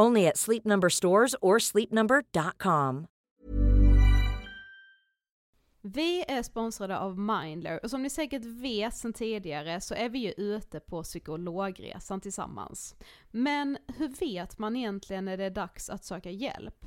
Only at Sleep Number stores or sleepnumber.com. Vi är sponsrade av Mindler och som ni säkert vet sedan tidigare så är vi ju ute på psykologresan tillsammans. Men hur vet man egentligen när det är dags att söka hjälp?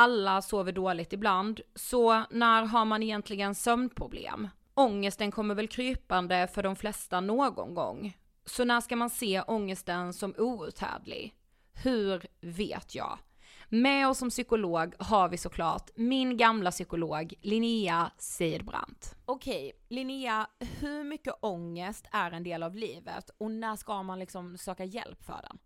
Alla sover dåligt ibland, så när har man egentligen sömnproblem? Ångesten kommer väl krypande för de flesta någon gång. Så när ska man se ångesten som outhärdlig? Hur vet jag? Med oss som psykolog har vi såklart min gamla psykolog Linnea Seidbrant. Okej, Linnea, hur mycket ångest är en del av livet och när ska man liksom söka hjälp för den?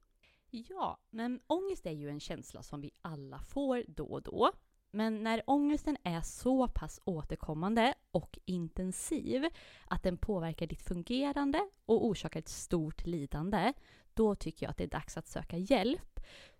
Ja, men ångest är ju en känsla som vi alla får då och då. Men när ångesten är så pass återkommande och intensiv att den påverkar ditt fungerande och orsakar ett stort lidande, då tycker jag att det är dags att söka hjälp.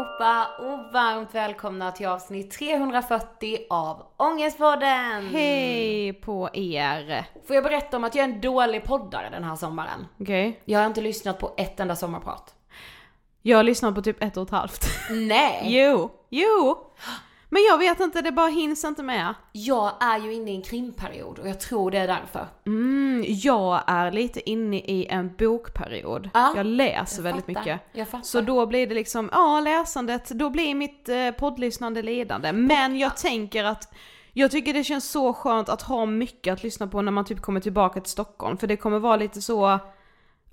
allihopa och varmt välkomna till avsnitt 340 av Ångestpodden! Hej på er! Får jag berätta om att jag är en dålig poddare den här sommaren? Okej. Jag har inte lyssnat på ett enda sommarprat. Jag lyssnar på typ ett och ett halvt. Nej! Jo, jo! Men jag vet inte, det bara hinns inte med. Jag är ju inne i en krimperiod och jag tror det är därför. Mm, jag är lite inne i en bokperiod. Ja, jag läser Jag väldigt fattar, mycket. Jag fattar. Så då blir det liksom, ja läsandet, då blir mitt eh, poddlyssnande lidande. Men jag tänker att jag tycker det känns så skönt att ha mycket att lyssna på när man typ kommer tillbaka till Stockholm. För det kommer vara lite så,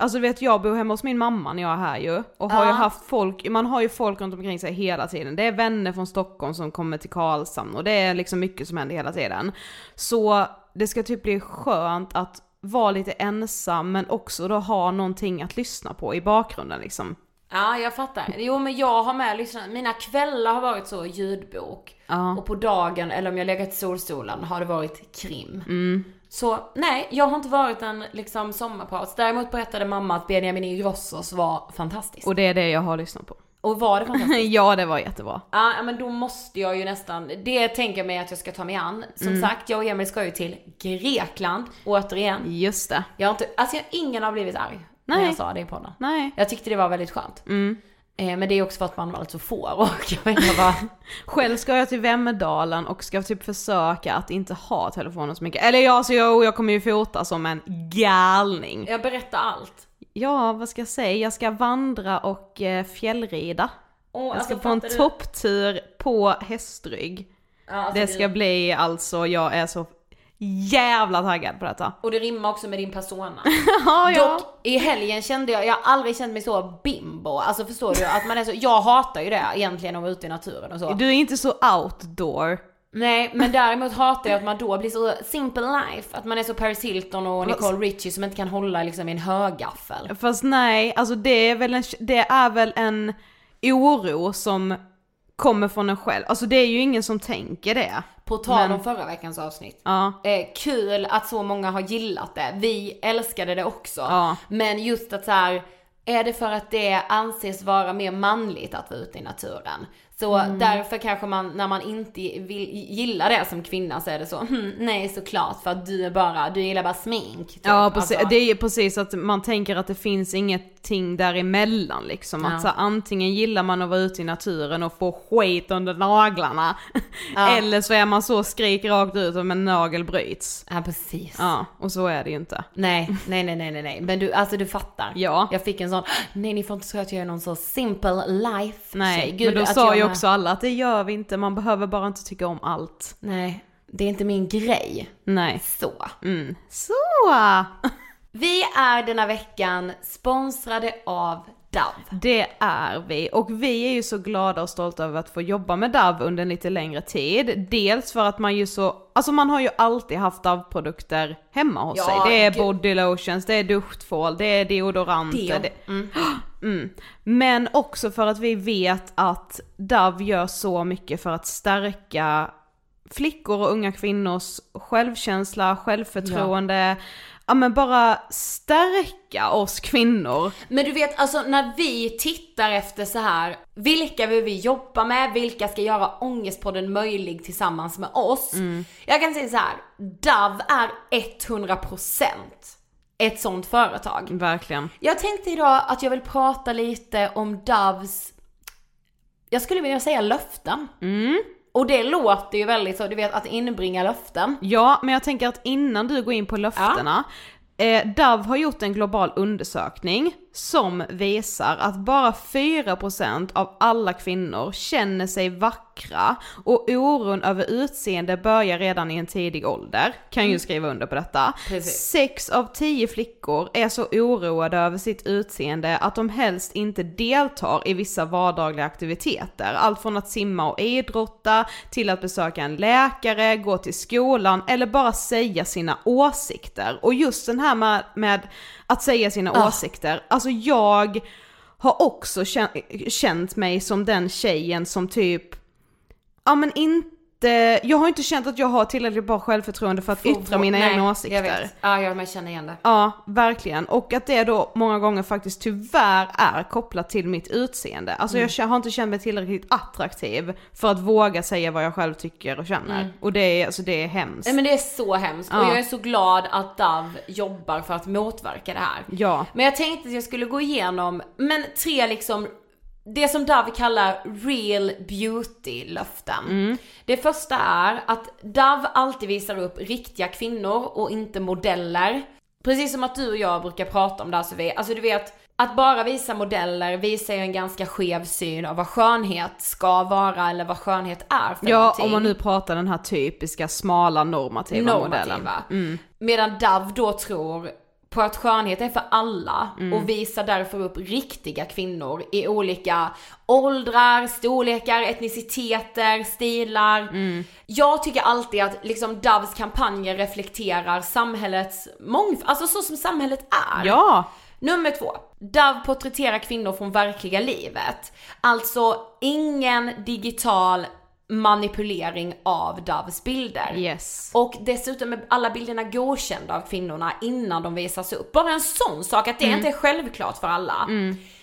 alltså du vet jag bor hemma hos min mamma när jag är här ju. Och har ju Ja. haft folk, man har ju folk runt omkring sig hela tiden. Det är vänner från Stockholm som kommer till Karlshamn och det är liksom mycket som händer hela tiden. Så det ska typ bli skönt att vara lite ensam men också då ha någonting att lyssna på i bakgrunden liksom. Ja, jag fattar. Jo men jag har med lyssnat, mina kvällar har varit så ljudbok. Ja. Och på dagen, eller om jag legat i solstolen, har det varit krim. Mm. Så nej, jag har inte varit en liksom sommarprat. Däremot berättade mamma att Benjamin Ingrossos var fantastisk. Och, Och det är det jag har lyssnat på. var det fantastiskt? ja det var jättebra. Ja ja, men då måste jag ju nästan, det tänker jag mig att jag ska ta mig an. Som sagt, jag och Emil ska ju till Grekland, återigen. Just det. Jag har inte, alltså jag, ingen har blivit arg. när Nej. jag sa det i podden. Nej. Jag tyckte det var väldigt skönt. Mm. Eh, men det är också för att man alltså får och jag vet inte vad... Själv ska jag till Vemmedalen och ska typ försöka att inte ha telefonen så mycket. Eller ja, så jag, jag kommer ju fota som en galning. Jag berättar allt. Ja, vad ska jag säga? Jag ska vandra och eh, fjällrida. Och, Jag alltså, ska på en du? topptur på hästrygg. Ja, alltså, Det ska bli alltså, jag är så jävla taggad på detta. Och det rimmar också med din persona. Ja, ja. Dock, i helgen kände jag, jag har aldrig känt mig så bimbo. Alltså förstår du? Att man är så, jag hatar ju det egentligen att vara ute i naturen och så. Du är inte så outdoor. Nej, men däremot hatar jag att man då blir så simple life. Att man är så Paris Hilton och Nicole Richie som inte kan hålla liksom i en högaffel. Fast nej, alltså det är väl en, det är väl en oro som kommer från en själv. Alltså det är ju ingen som tänker det. På tal Men- om förra veckans avsnitt. Ja. Eh, kul att så många har gillat det. Vi älskade det också. Ja. Men just att så här, är det för att det anses vara mer manligt att vara ute i naturen? Så Mm. därför kanske man, när man inte vill, gillar det som kvinna så är det så, hm, nej såklart för att du är bara, du gillar bara smink. typ. Ja precis, Alltså, det är precis att man tänker att det finns ingenting däremellan liksom. Ja. Att så antingen gillar man att vara ute i naturen och få skit under naglarna. Ja. Eller så är man så skrik rakt ut om en nagel bryts. Ja precis. Ja, och så är det ju inte. Nej, nej, nej, nej, nej, nej. Men du, alltså du fattar. Ja. Jag fick en sån, nej ni får inte tro att jag är någon så simple life Nej. Gud, men då sa jag också alla att det gör vi inte, man behöver bara inte tycka om allt. Nej, det är inte min grej. Nej. Så. Mm. Så! Vi är denna veckan sponsrade av Dove. Det är vi och vi är ju så glada och stolta över att få jobba med Dove under en lite längre tid. Dels för att man ju så, alltså man har ju alltid haft Dove-produkter hemma hos Ja, sig. Det är gud. body lotions, det är duschtvål, det är deodoranter. Det. Det, Mm. mm. Men också för att vi vet att Dove gör så mycket för att stärka flickor och unga kvinnors självkänsla, självförtroende, ja men bara stärka oss kvinnor. Men du vet, alltså när vi tittar efter så här, vilka vill vi jobba med, vilka ska göra Ångestpodden möjlig tillsammans med oss? Jag kan säga så här, Dove är 100% ett sånt företag. Verkligen. Jag tänkte idag att jag vill prata lite om Doves, jag skulle vilja säga löften. Mm. Och det låter ju väldigt så, du vet att inbringa löften. Ja, men jag tänker att innan du går in på löftena, eh, Dove har gjort en global undersökning som visar att bara 4% av alla kvinnor känner sig vackra och oron över utseende börjar redan i en tidig ålder. Kan ju skriva under på detta. Precis. Sex av tio flickor är så oroade över sitt utseende att de helst inte deltar i vissa vardagliga aktiviteter. Allt från att simma och idrotta till att besöka en läkare, gå till skolan eller bara säga sina åsikter. Och just den här med, med att säga sina Ah. åsikter, alltså jag har också känt, känt mig som den tjejen som typ, ja men inte, jag har inte känt att jag har tillräckligt bra självförtroende för att yttra mina Nej, egna Jag åsikter. vet. Ja, jag känner igen det. Ja, verkligen. Och att det då många gånger faktiskt tyvärr är kopplat till mitt utseende. Alltså Mm. jag har inte känt mig tillräckligt attraktiv för att våga säga vad jag själv tycker och känner. Och det är, alltså det är hemskt. Nej men det är så hemskt och Ja. jag är så glad att Dove jobbar för att motverka det här. Ja. Men jag tänkte att jag skulle gå igenom, men tre liksom, det som Dove kallar real beauty-löften. Det första är att Dove alltid visar upp riktiga kvinnor och inte modeller. Precis som att du och jag brukar prata om det här Sofie, alltså du vet, att bara visa modeller visar ju en ganska skev syn av vad skönhet ska vara eller vad skönhet är för Ja, någonting. om man nu pratar den här typiska smala normativa, modellen. normativa. Mm. Medan Dove då tror på att skönhet är för alla Mm. och visar därför upp riktiga kvinnor i olika åldrar, storlekar, etniciteter, stilar. Mm. Jag tycker alltid att liksom Doves kampanjer reflekterar samhällets mångfald, alltså så som samhället är. Ja, Nummer två. Dove porträtterar kvinnor från verkliga livet. Alltså ingen digital manipulering av Doves bilder. yes. Och dessutom är alla bilderna godkända av kvinnorna innan de visas upp. Bara en sån sak, att det inte är självklart för alla.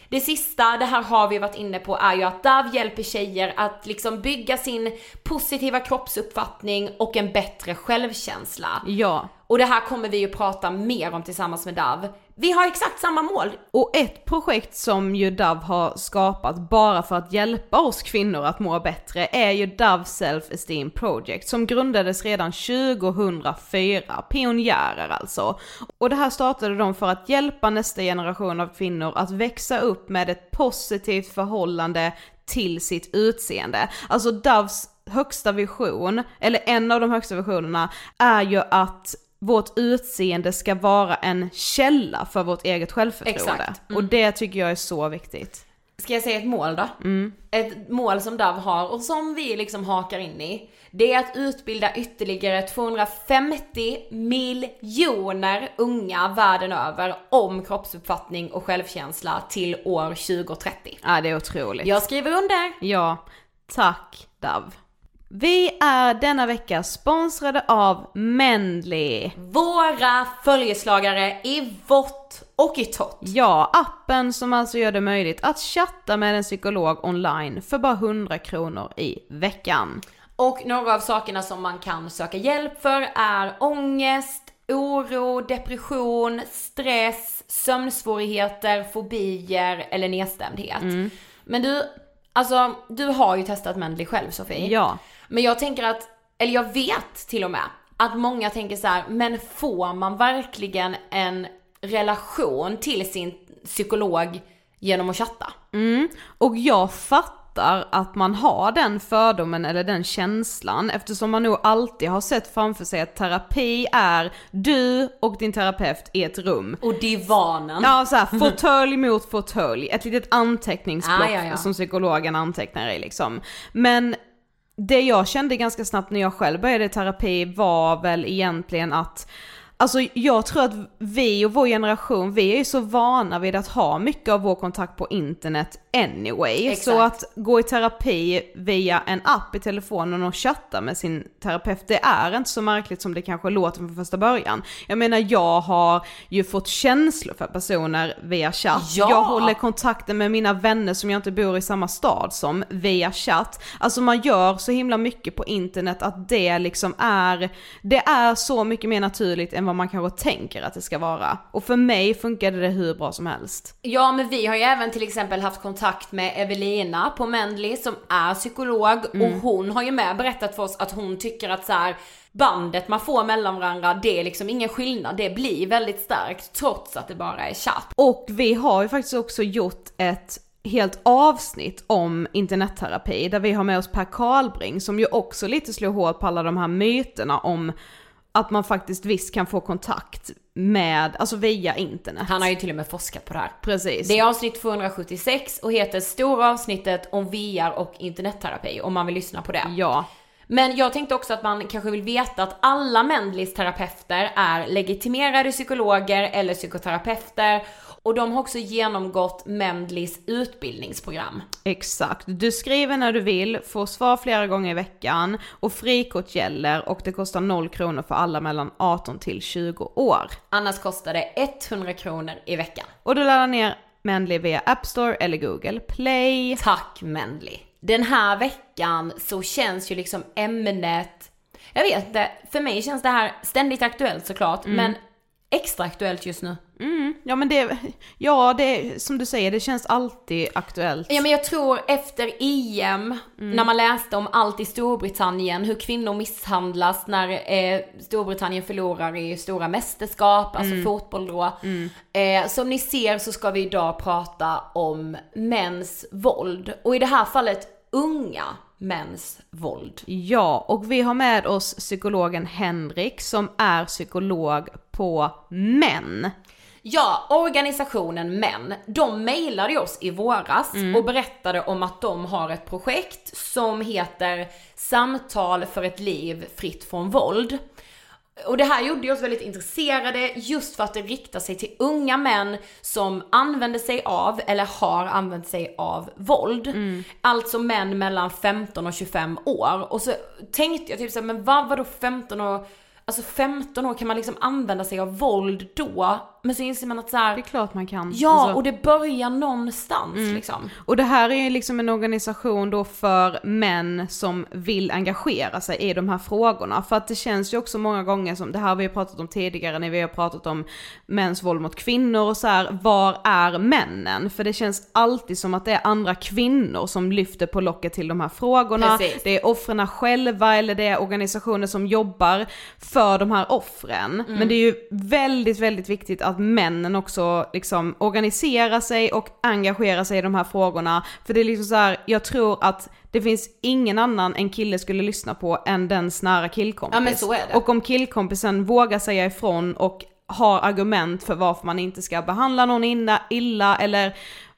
Det sista, det här har vi varit inne på, är ju att Dove hjälper tjejer att liksom bygga sin positiva kroppsuppfattning och en bättre självkänsla. Ja. Och det här kommer vi ju prata mer om tillsammans med Dove vi har exakt samma mål. Och ett projekt som ju Dove har skapat bara för att hjälpa oss kvinnor att må bättre är ju Dove Self Esteem Project som grundades redan 2004, pionjärer alltså. Och det här startade de för att hjälpa nästa generation av kvinnor att växa upp med ett positivt förhållande till sitt utseende. Alltså Doves högsta vision, eller en av de högsta visionerna, är ju att vårt utseende ska vara en källa för vårt eget självförtroende. Exakt. Och det tycker jag är så viktigt. Ska jag säga ett mål då? Mm. Ett mål som Dove har och som vi liksom hakar in i. Det är att utbilda ytterligare 250 miljoner unga världen över om kroppsuppfattning och självkänsla till år 2030. Ja, det är otroligt. Jag skriver under! Ja, tack Dove. Vi är denna vecka sponsrade av Mendley. Våra följeslagare i vått och i torrt. Ja, appen som alltså gör det möjligt att chatta med en psykolog online för bara 100 kronor i veckan. Och några av sakerna som man kan söka hjälp för är ångest, oro, depression, stress, sömnsvårigheter, fobier eller nedstämdhet. Men du, alltså du har ju testat Mendley själv Sofie. Ja. Men jag tänker att, eller jag vet till och med, att många tänker så här, men får man verkligen en relation till sin psykolog genom att chatta? Mm. Och jag fattar att man har den fördomen eller den känslan eftersom man nog alltid har sett framför sig att terapi är du och din terapeut i ett rum. Och divanen. Ja såhär, fåtölj mot fåtölj, ett litet anteckningsblock Ah, ja, ja. som psykologen antecknar i liksom. Men det jag kände ganska snabbt när jag själv började i terapi var väl egentligen att Alltså jag tror att vi och vår generation, vi är ju så vana vid att ha mycket av vår kontakt på internet anyway. Exakt. Så att gå i terapi via en app i telefonen och chatta med sin terapeut, det är inte så märkligt som det kanske låter från första början. Jag menar jag har ju fått känslor för personer via chatt. Ja! Jag håller kontakten med mina vänner som jag inte bor i samma stad som via chatt. Alltså man gör så himla mycket på internet att det liksom är, det är så mycket mer naturligt än vad man kanske tänker att det ska vara. Och för mig funkade det hur bra som helst. Ja men vi har ju även till exempel haft kontakt med Evelina på Mendley som är psykolog och hon har ju med berättat för oss att hon tycker att så här bandet man får mellan varandra det är liksom ingen skillnad, det blir väldigt starkt trots att det bara är chatt. Och vi har ju faktiskt också gjort ett helt avsnitt om internetterapi där vi har med oss Per Karlbring som ju också lite slår hål på alla de här myterna om att man faktiskt visst kan få kontakt med, alltså via internet. Han har ju till och med forskat på det här. Precis. Det är avsnitt 276 och heter stora avsnittet om VR och internetterapi om man vill lyssna på det. Ja. Men jag tänkte också att man kanske vill veta att alla Mendleys terapeuter är legitimerade psykologer eller psykoterapeuter och de har också genomgått Mendleys utbildningsprogram. Exakt. Du skriver när du vill, får svar flera gånger i veckan och frikort gäller och det kostar 0 kronor för alla mellan 18 till 20 år. Annars kostar det 100 kronor i veckan. Och du laddar ner Mendley via App Store eller Google Play. Tack Mendley! Den här veckan så känns ju liksom ämnet, jag vet inte, för mig känns det här ständigt aktuellt såklart, men extra aktuellt just nu. Mm, ja men det, ja det, som du säger, det känns alltid aktuellt. Ja men jag tror efter EM, när man läste om allt i Storbritannien, hur kvinnor misshandlas när eh, Storbritannien förlorar i stora mästerskap, alltså fotboll då. Eh, som ni ser så ska vi idag prata om mäns våld. Och i det här fallet unga mäns våld. Ja, och vi har med oss psykologen Henrik som är psykolog på män. Ja, organisationen Män, de mejlade oss i våras och berättade om att de har ett projekt som heter Samtal för ett liv fritt från våld. Och det här gjorde oss väldigt intresserade just för att det riktar sig till unga män som använder sig av, eller har använt sig av, våld. Alltså män mellan 15 och 25 år. Och så tänkte jag typ såhär, men vad, vadå 15 och Alltså 15 år kan man liksom använda sig av våld då? Men så inser man att så Det är här, klart man kan. ja Alltså- och det börjar någonstans Mm. liksom. Och det här är ju liksom en organisation då för män som vill engagera sig i de här frågorna. För att det känns ju också många gånger som, det här har vi ju pratat om tidigare när vi har pratat om mäns våld mot kvinnor och så här, var är männen? För det känns alltid som att det är andra kvinnor som lyfter på locket till de här frågorna. Precis. Det är offren själva eller det är organisationer som jobbar för de här offren. Men det är ju väldigt, väldigt viktigt att männen också liksom organiserar sig och engagerar sig i de här frågorna. För det är liksom så här, jag tror att det finns ingen annan en kille skulle lyssna på än dens nära killkompis. Ja, men så är det. Och om killkompisen vågar säga ifrån och har argument för varför man inte ska behandla någon illa eller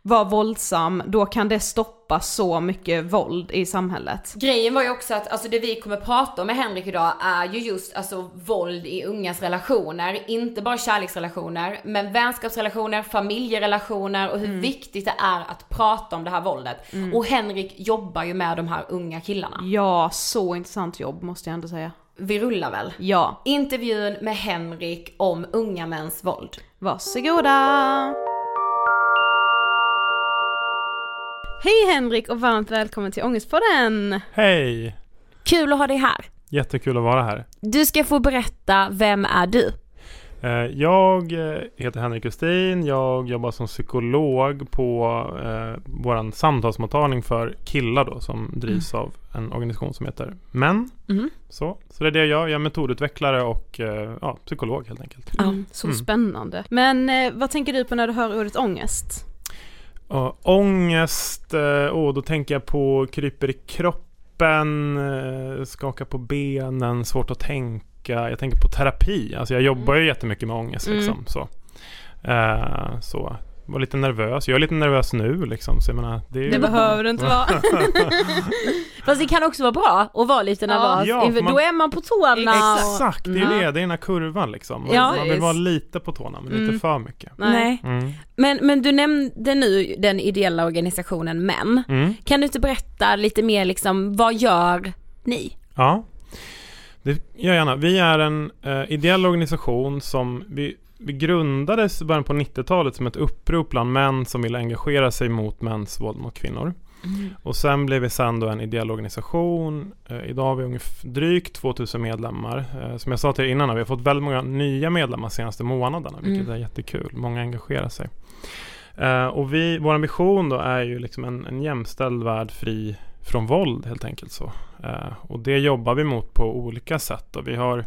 vara våldsam, då kan det stoppa så mycket våld i samhället. Grejen var ju också att alltså det vi kommer prata om med Henrik idag är ju just alltså våld i ungas relationer. Inte bara kärleksrelationer, men vänskapsrelationer, familjerelationer och hur Mm. viktigt det är att prata om det här våldet. Och Henrik jobbar ju med de här unga killarna. Ja, så intressant jobb måste jag ändå säga. Vi rullar väl? Ja, Intervjun med Henrik om unga mäns våld. varsågoda! Hej Henrik och varmt välkommen till Ångestpodden! Hej! Kul att ha dig här. Jättekul att vara här. Du ska få berätta, vem är du? Eh, Jag eh, heter Henrik Westin. Jag jobbar som psykolog på eh, vår samtalsmottagning för killar då, som drivs av en organisation som heter MÄN. Mm. Så, så det är det jag gör. Jag är metodutvecklare och eh, ja, psykolog helt enkelt. Mm, så Mm. spännande. Men eh, vad tänker du på när du hör ordet ångest? Och ångest, eh, oh, då tänker jag på kryper i kroppen, eh, skaka på benen, svårt att tänka. Jag tänker på terapi. Alltså jag jobbar ju jättemycket med ångest Mm. liksom. Så. Eh, så. Var lite nervös. Jag är lite nervös nu liksom. Så jag menar, det, är ju- Det behöver du inte vara. Fast det kan också vara bra att vara lite nervös, Ja, man- då är man på tårna och... Exakt, det är Mm. det. Det är den här kurvan liksom. Man, Ja. man vill vara lite på tårna, men Mm. inte för mycket. Nej. Mm. Men, men du nämnde nu den ideella organisationen MÄN. Mm. Kan du inte berätta lite mer liksom, vad gör ni? Ja, det gör jag gärna. Vi är en eh, ideell organisation som vi grundades i början på 90-talet som ett upprop bland män som ville engagera sig mot mäns våld mot kvinnor. Och sen blev vi sen då en ideell organisation. Eh, idag har vi ungefär drygt 2000 medlemmar. Eh, som jag sa till er innan, vi har fått väldigt många nya medlemmar de senaste månaderna, vilket Mm. är jättekul. Många engagerar sig. Eh, och vi, vår ambition då är ju liksom en, en jämställd värld fri från våld helt enkelt så. Eh, och det jobbar vi mot på olika sätt. Och vi har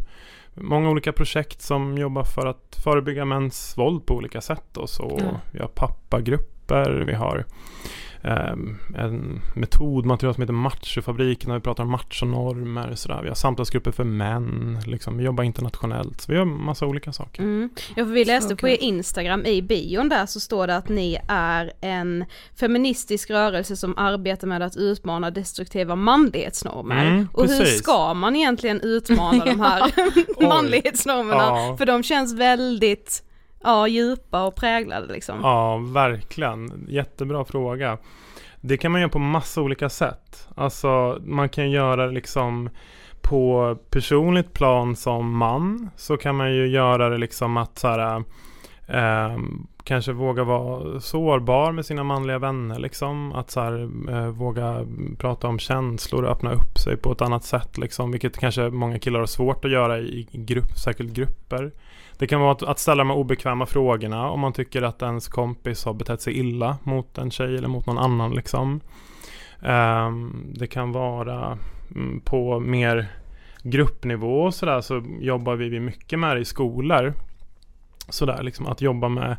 många olika projekt som jobbar för att förebygga mäns våld på olika sätt. Då. Så Ja. Vi har pappagrupper, vi har ehm, en metodmaterial som heter Machofabriken där vi pratar om machonormer. Sådär. Vi har samtalsgrupper för män, liksom. vi jobbar internationellt. Så vi gör massa olika saker. Mm. Ja, för vi läste på er Instagram i bion där så står det att ni är en feministisk rörelse som arbetar med att utmana destruktiva manlighetsnormer. Mm, och hur precis. ska man egentligen utmana de här manlighetsnormerna? Ja. För de känns väldigt ja, djupa och präglade liksom. Ja, verkligen. Jättebra fråga. Det kan man göra på massa olika sätt. Alltså, man kan göra det liksom på personligt plan som man. Så kan man ju göra det liksom att så här, eh, kanske våga vara sårbar med sina manliga vänner. Liksom. Att så här, eh, våga prata om känslor och öppna upp sig på ett annat sätt. Liksom, vilket kanske många killar har svårt att göra i i grupp, särskilt grupper. Det kan vara att, att ställa de här obekväma frågorna om man tycker att ens kompis har betett sig illa mot en tjej eller mot någon annan. Liksom. Ehm, det kan vara mm, på mer gruppnivå och sådär så jobbar vi mycket med det i skolor. Sådär, liksom att jobba med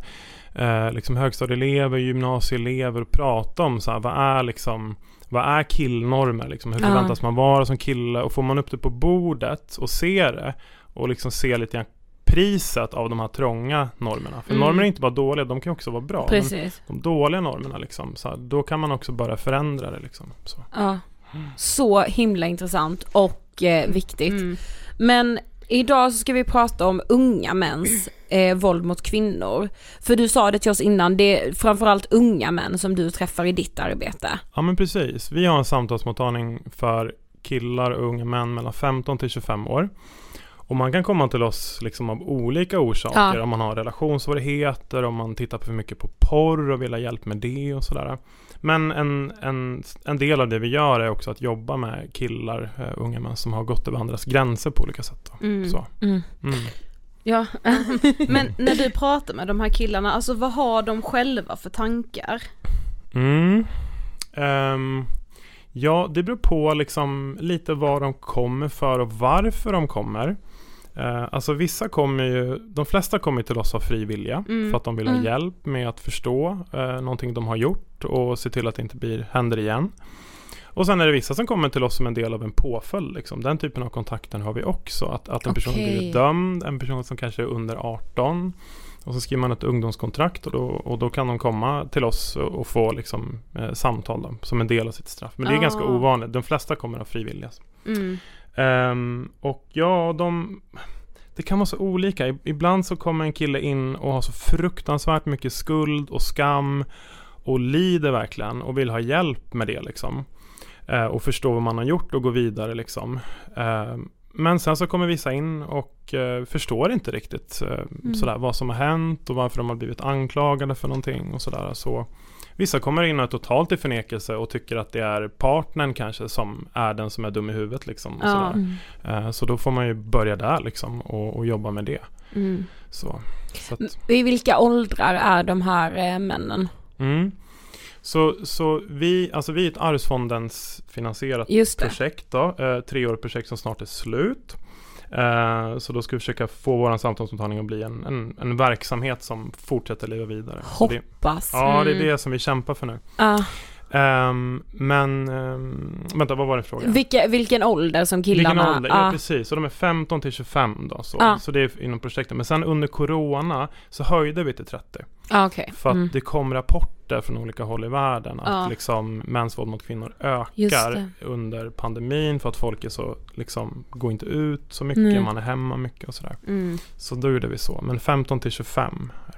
eh, liksom högstadieelever, gymnasieelever och prata om så här, vad är liksom vad är killnormer? Liksom? Hur förväntas man vara som kille? Och får man upp det på bordet och ser det och liksom ser lite grann priset av de här trånga normerna. För Mm. normer är inte bara dåliga, de kan också vara bra. Precis. de dåliga normerna liksom, så här, då kan man också börja förändra det liksom. Så. Ja. Så himla intressant och eh, viktigt. Mm. Men idag så ska vi prata om unga mäns eh, våld mot kvinnor. För du sa det till oss innan, det är framförallt unga män som du träffar i ditt arbete. Ja men precis. Vi har en samtalsmottagning för killar och unga män mellan 15 till 25 år. Och man kan komma till oss liksom av olika orsaker. Ja. Om man har relationssvårigheter, om man tittar för mycket på porr och vill ha hjälp med det och sådär. Men en, en, en del av det vi gör är också att jobba med killar, eh, unga män som har gått över andras gränser på olika sätt. Mm. Så. Mm. Mm. Ja. Men när du pratar med de här killarna, alltså vad har de själva för tankar? Mm. Ehm, ja, det beror på liksom lite var de kommer för och varför de kommer. Eh, alltså vissa kommer ju, de flesta kommer till oss av fri vilja Mm. för att de vill ha Mm. hjälp med att förstå eh, någonting de har gjort och se till att det inte blir, händer igen. Och sen är det vissa som kommer till oss som en del av en påföljd. Liksom. Den typen av kontakter har vi också. Att, att en person Okej. blir dömd, en person som kanske är under 18 och så skriver man ett ungdomskontrakt och då, och då kan de komma till oss och, och få liksom, eh, samtal då, som en del av sitt straff. Men det är Ah. ganska ovanligt. De flesta kommer av frivilliga. Mm. Ehm, och ja, de... Det kan vara så olika. Ibland så kommer en kille in och har så fruktansvärt mycket skuld och skam och lider verkligen och vill ha hjälp med det liksom. Eh, och förstå vad man har gjort och gå vidare liksom. Ehm, men sen så kommer vissa in och eh, förstår inte riktigt eh, sådär, vad som har hänt och varför de har blivit anklagade för någonting och sådär. Så vissa kommer in totalt i förnekelse och tycker att det är partnern kanske som är den som är dum i huvudet liksom. Och Ja. sådär. Eh, Så då får man ju börja där liksom och, och jobba med det. Mm. Så, så att, I vilka åldrar är de här eh, männen? mm. så, så vi, alltså vi är ett Arvsfondens finansierat projekt då, eh, treårigt projekt som snart är slut. Eh, så då ska vi försöka få vår samtalsmottagning att bli en, en, en verksamhet som fortsätter leva vidare. Så det, Hoppas. ja, det är Mm. det som vi kämpar för nu. Ja. Ehm, men, um, vänta vad var det frågan? Vilka, vilken ålder som killarna? Vilken ålder? Ja Ja. precis, och de är 15 till 25 då. Så, Ja. så det är inom projektet. Men sen under Corona så höjde vi till 30. Ah, okej. För att Mm. det kom rapporter från olika håll i världen att liksom mäns våld mot kvinnor ökar under pandemin för att folk är så, liksom, går inte ut så mycket, Nej. man är hemma mycket och sådär. Mm. Så då gjorde vi så, men 15 till 25. Ja.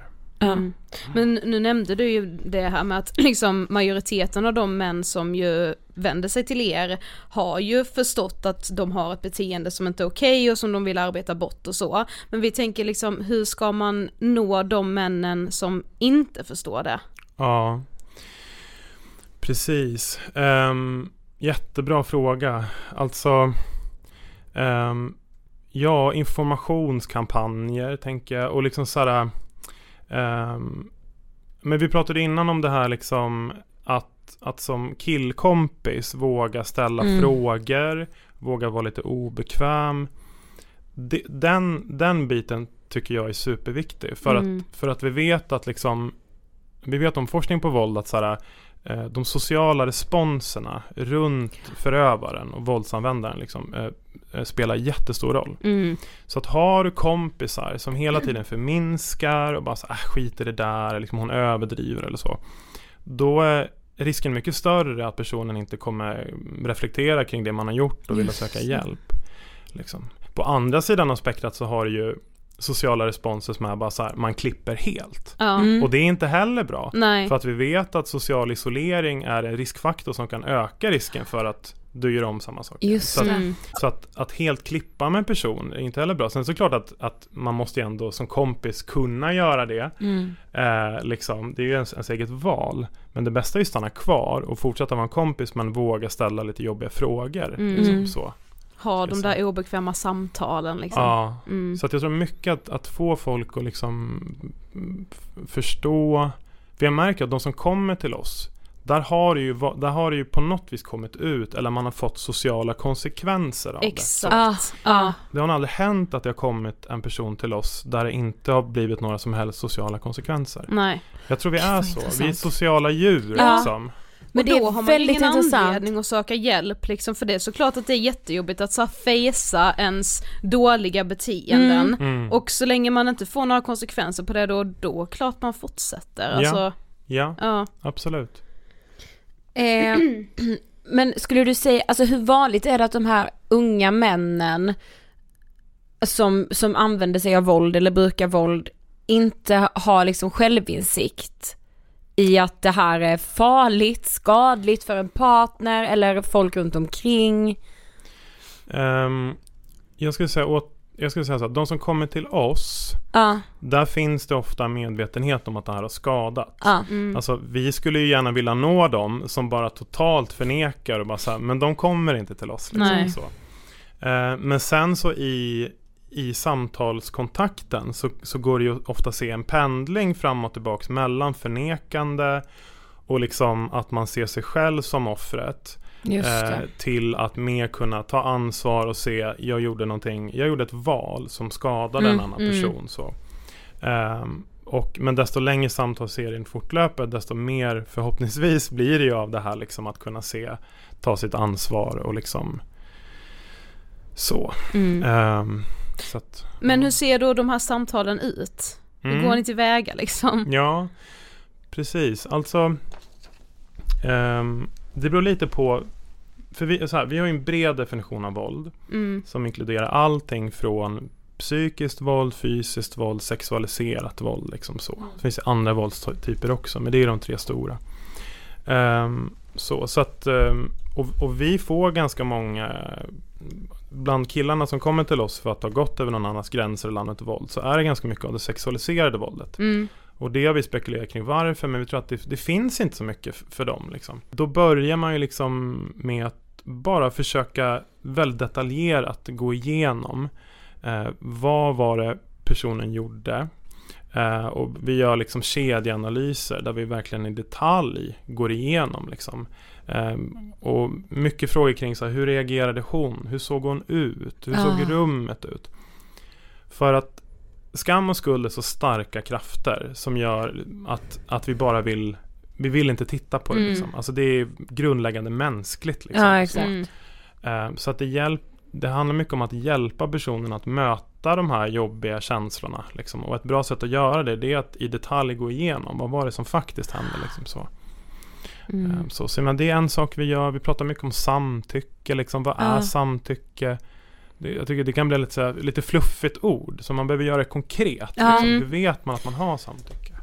Mm. Men nu nämnde du ju det här med att liksom majoriteten av de män som ju vänder sig till er har ju förstått att de har ett beteende som inte är okej och som de vill arbeta bort och så. Men vi tänker liksom hur ska man nå de männen som inte förstår det? Ja, precis. Um, jättebra fråga. Alltså, ehm, ja, informationskampanjer tänker jag och liksom såhär, ehm, men vi pratade innan om det här liksom att, att som killkompis våga ställa Mm. frågor, våga vara lite obekväm. Det, den, den biten tycker jag är superviktig för, Mm. att, för att vi vet att liksom vi vet om forskning på våld att så här, eh, de sociala responserna runt förövaren och våldsanvändaren liksom, eh, spelar jättestor roll. Mm. Så att har du kompisar som hela tiden förminskar och bara så, äh, skit i det där, eller liksom hon överdriver eller så. Då är risken mycket större att personen inte kommer reflektera kring det man har gjort och vilja Just söka hjälp. Liksom. På andra sidan av spektrat så har du ju sociala responser som är bara så här, man klipper helt. Ja. Mm. Och det är inte heller bra. Nej. För att vi vet att social isolering är en riskfaktor som kan öka risken för att du gör om samma sak. Just så att. Mm. så att, att helt klippa med en person är inte heller bra. Sen såklart att, att man måste ju ändå som kompis kunna göra det. Mm. Eh, liksom, det är ju ens, ens eget val. Men det bästa är att stanna kvar och fortsätta vara en kompis men våga ställa lite jobbiga frågor. Mm. Liksom, så. Ha de där obekväma samtalen liksom. Ja, Mm. så att jag tror mycket att, att få folk att liksom förstå. För jag märker att de som kommer till oss, där har det ju, där har det ju på något vis kommit ut, eller man har fått sociala konsekvenser av det. Exakt. Ah, ah. Det har aldrig hänt att det har kommit en person till oss där det inte har blivit några som helst sociala konsekvenser. Nej. Jag tror vi är så. Vi är intressant. sociala djur Ja. liksom. Men och det då är har man väldigt ingen intressant. anledning att söka hjälp liksom för det är såklart att det är jättejobbigt att så fejsa ens dåliga beteenden. Mm. Och så länge man inte får några konsekvenser på det då, då klart man fortsätter. Ja. Alltså, Ja, ja. absolut. Eh, men skulle du säga, alltså hur vanligt är det att de här unga männen som, som använder sig av våld eller brukar våld inte har liksom självinsikt i att det här är farligt, skadligt för en partner eller folk runt omkring? Um, jag skulle säga åt, jag skulle säga så att de som kommer till oss, Ja, där finns det ofta medvetenhet om att det här har skadat. ja. Mm. Alltså vi skulle ju gärna vilja nå dem som bara totalt förnekar och bara så här, men de kommer inte till oss. Liksom, så. Eh, men sen så i, i samtalskontakten så, så går det ju ofta att se en pendling fram och tillbaks mellan förnekande och liksom att man ser sig själv som offret eh, till att mer kunna ta ansvar och se jag gjorde någonting, jag gjorde ett val som skadade Mm, en annan mm. person. Så. Ehm, och, men desto längre samtalsserien fortlöper desto mer förhoppningsvis blir det ju av det här liksom att kunna se, ta sitt ansvar och liksom så. Mm. Ehm, så att, Men hur ser då de här samtalen ut? Hur Mm. går ni tillväga liksom? Ja, precis. Alltså, ehm, det beror lite på, för vi, här, vi har ju en bred definition av våld Mm. som inkluderar allting från psykiskt våld, fysiskt våld, sexualiserat våld. Liksom så. Det finns andra våldstyper också, men det är de tre stora. Ehm, så, så att, ehm, och, och vi får ganska många, bland killarna som kommer till oss för att ha gått över någon annans gränser eller annat våld, så är det ganska mycket av det sexualiserade våldet. Mm. Och det har vi spekulerat kring varför, men vi tror att det, det finns inte så mycket för dem. Liksom. Då börjar man ju liksom med att bara försöka väldigt detaljerat gå igenom eh, vad var det personen gjorde. Eh, och vi gör liksom kedjeanalyser där vi verkligen i detalj går igenom. Liksom. Eh, och mycket frågor kring så här, hur reagerade hon? Hur såg hon ut? Hur Ah. såg rummet ut? För att skam och skuld är så starka krafter som gör att, att vi bara vill vi vill inte titta på det Mm. liksom. Alltså det är grundläggande mänskligt liksom. Ja, exakt. Mm. Eh, Så att det, hjälp, det handlar mycket om att hjälpa personen att möta de här jobbiga känslorna. Liksom. Och ett bra sätt att göra det, det är att i detalj gå igenom vad var det som faktiskt hände. Liksom så. Mm. Eh, Så, så men det är en sak vi gör. Vi pratar mycket om samtycke. Liksom. Vad är Ja. samtycke? Det, jag tycker det kan bli lite, så här, lite fluffigt ord. Så man behöver göra det konkret. Ja. Liksom. Mm. Hur vet man att man har samtycke?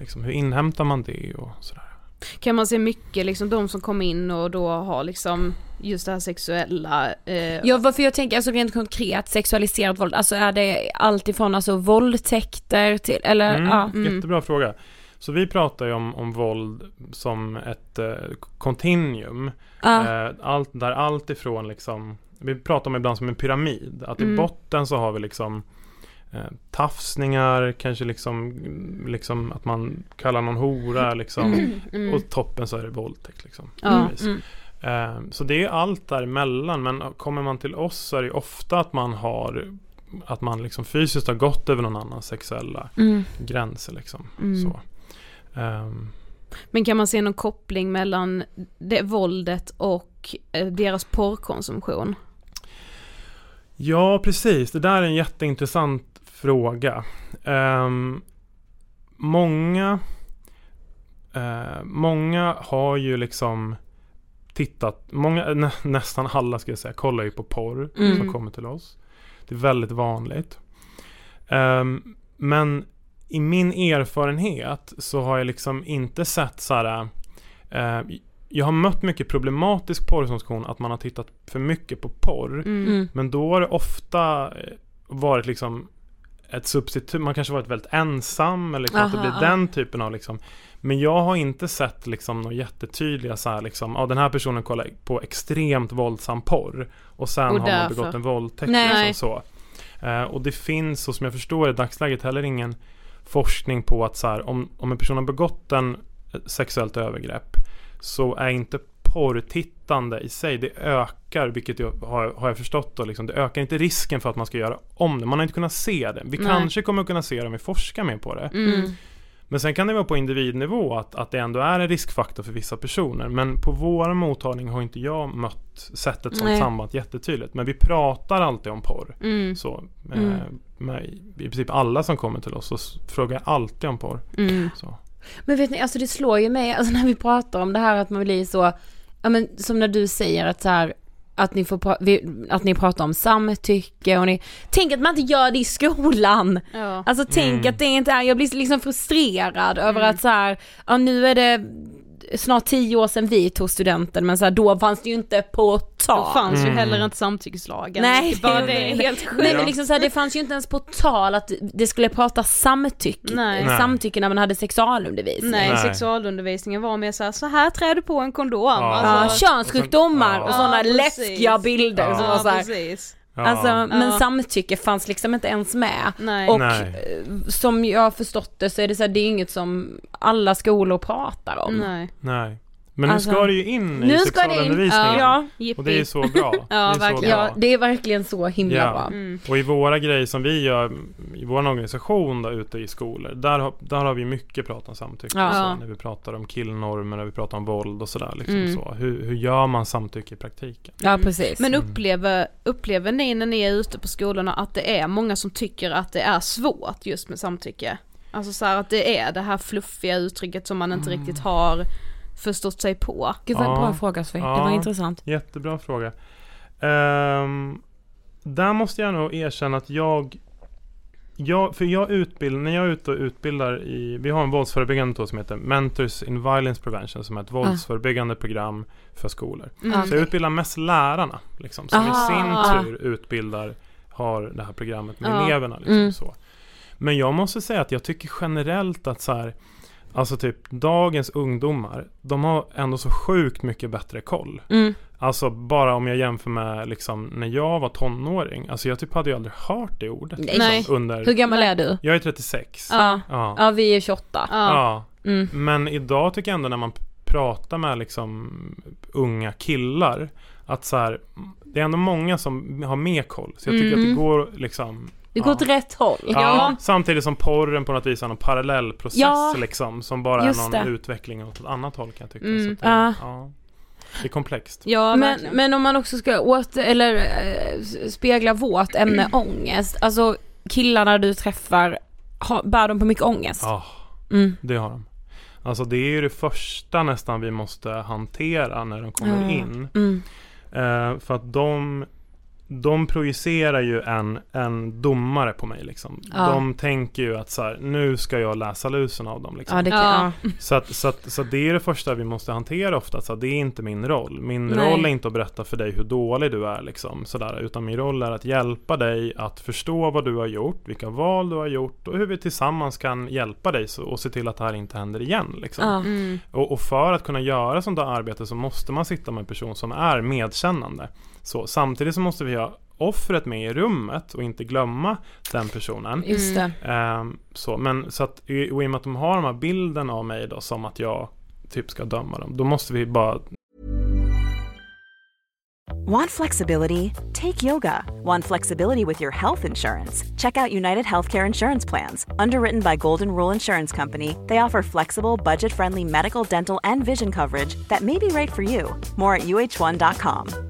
Liksom, hur inhämtar man det och sådär. Kan man se mycket liksom de som kommer in och då har liksom just det här sexuella eh, Ja varför jag tänker alltså rent konkret sexualiserat våld, alltså är det allt ifrån alltså våldtäkter till, eller Mm, ja. Mm. Jättebra fråga. Så vi pratar ju om, om våld som ett eh, continuum. ja. Eh, allt, där allt ifrån liksom, vi pratar om ibland som en pyramid. Att i Mm. botten så har vi liksom tafsningar, kanske liksom, liksom att man kallar någon hora liksom. mm. Och toppen så är det våldtäkt liksom. Ja. Mm. Eh, så det är allt däremellan. Men kommer man till oss så är det ofta att man har att man liksom fysiskt har gått över någon annans sexuella Mm. gränser liksom. Mm. Så. Ehm, Men kan man se någon koppling mellan det våldet och eh, deras porrkonsumtion? ja, precis. Det där är en jätteintressant fråga. Ehm, många, eh, många har ju liksom tittat, många, nä, nästan alla ska jag säga, kollar ju på porr Mm. som kommer till oss. Det är väldigt vanligt. Ehm, men i min erfarenhet så har jag liksom inte sett så här. eh, jag har mött mycket problematisk porrkonsumtion, att man har tittat för mycket på porr. Mm. Mm. Men då har det ofta eh, varit liksom ett substitut, man kanske varit väldigt ensam eller liksom att det blir ja. den typen av liksom Men jag har inte sett liksom några jättetydliga så här liksom, ja den här personen kollar på extremt våldsam porr och sen Och har man begått en våldtäkt Nej. liksom så. Eh, och det finns, så som jag förstår i dagsläget, heller ingen forskning på att så här, om, om en person har begått en ett sexuellt övergrepp så är inte porrtittande i sig, det ökar, vilket jag har, har jag förstått då, liksom, det ökar inte risken för att man ska göra om det. Man har inte kunnat se det. Vi Nej. kanske kommer att kunna se det om vi forskar mer på det. Mm. Men sen kan det vara på individnivå att, att det ändå är en riskfaktor för vissa personer. Men på vår mottagning har inte jag mött, sett ett sånt samband jättetydligt. Men vi pratar alltid om porr. Mm. Så, med, Mm. med i princip alla som kommer till oss så frågar jag alltid om porr. Mm. Så. Men vet ni, alltså det slår ju mig, alltså när vi pratar om det här att man blir så, ja men som när du säger att så här, att ni får, att ni pratar om samtycke och ni, tänk att man inte gör det i skolan. Ja. Alltså tänk Mm. att det inte är, jag blir liksom frustrerad över Mm. att så här, ja nu är det snart tio år sedan vi tog studenten men så här, då fanns det ju inte på tal. Då fanns ju Mm. heller inte samtyckeslagen. Nej, bara det är helt sjukt. Nej men liksom så här, det fanns ju inte ens på tal att det skulle prata samtycke, Nej. Samtycke när man hade sexualundervisning. Nej, Nej. sexualundervisningen var mer såhär, så här trär du på en kondom. Ja. Ja, Alltså, könssjukdomar Ja. och sådana Ja, läskiga bilder Ja. som var så här, precis. Ja. Alltså, men Ja. samtycke fanns liksom inte ens med. Nej. Och Nej. eh, som jag har förstått det så är det så här, det är inget som alla skolor pratar om. Nej. Nej. Men nu Alltså, ska det ju in i Nu ska det in, sexualundervisningen. ja, Och det är så bra. Ja, det är verkligen. Så bra. ja, det är verkligen så himla Ja. bra. Mm. Och i våra grejer som vi gör i vår organisation då, ute i skolor, där, har- där har vi mycket prat om samtycke. Ja. Så, när vi pratar om killnormer, när vi pratar om våld och sådär. Liksom Mm. så. Hur, hur gör man samtycke i praktiken? Ja precis. Men upplever, upplever ni när ni är ute på skolorna att det är många som tycker att det är svårt just med samtycke? Alltså så här att det är det här fluffiga uttrycket som man inte riktigt har förstått sig på. Gud vad en Ja. bra fråga Sofie, det Ja. var intressant. Jättebra fråga. Ehm, där måste jag nog erkänna att jag jag, för jag utbildar, när jag är ute och utbildar i, vi har en våldsförebyggande som heter Mentors in Violence Prevention som är ett våldsförebyggande program för skolor. Mm. Så jag utbildar mest lärarna liksom, som i Ah. sin tur utbildar, har det här programmet med Ja. eleverna. Liksom, Mm. så. Men jag måste säga att jag tycker generellt att så här, alltså typ dagens ungdomar, de har ändå så sjukt mycket bättre koll. Mm. Alltså bara om jag jämför med liksom när jag var tonåring, alltså jag typ hade ju aldrig hört det ordet. Nej. Liksom, under, Hur gammal är du? jag är 36. Ja. Ja. Ja vi är 28. Ja. ja. Mm. Men idag tycker jag ändå när man pratar med liksom unga killar att så här, det är ändå många som har mer koll. Så jag tycker att det Mm. går liksom Det går ja. åt rätt håll. Ja, samtidigt som porren på något vis har någon parallellprocess Ja, liksom som bara är någon det. utveckling åt ett annat håll kan jag tycka. Mm, det, ja. ja. det är komplext. Ja, men, verkligen. men om man också ska åter, eller eh, spegla vårt ämne ångest, alltså killarna du träffar, har, bär de på mycket ångest? Ja, Mm. det har de. Alltså det är ju det första nästan vi måste hantera när de kommer Ja. in. Eh, för att de, de projicerar ju en, en domare på mig liksom. Ja. De tänker ju att så här, nu ska jag läsa lusen av dem liksom. Ja, det kan, Ja. Så, att, så, att, så att det är det första vi måste hantera ofta. Så att det är inte min roll. Min Nej. roll är inte att berätta för dig hur dålig du är. Liksom, sådär, utan min roll är att hjälpa dig att förstå vad du har gjort, vilka val du har gjort och hur vi tillsammans kan hjälpa dig så, och se till att det här inte händer igen. Liksom. Ja. Mm. Och, och för att kunna göra sånt där arbete så måste man sitta med en person som är medkännande. Så, samtidigt så måste vi ha offret med i rummet och inte glömma den personen. Just det. Ehm, så, men så att, i- och i och med att de har de här bilden av mig då som att jag typ ska döma dem, då måste vi bara Want flexibility? Take yoga. Want flexibility with your health insurance? Check out United Healthcare Insurance Plans. Underwritten by Golden Rule Insurance Company, they offer flexible, budget friendly medical, dental, and vision coverage that may be right for you. More at uh1.com.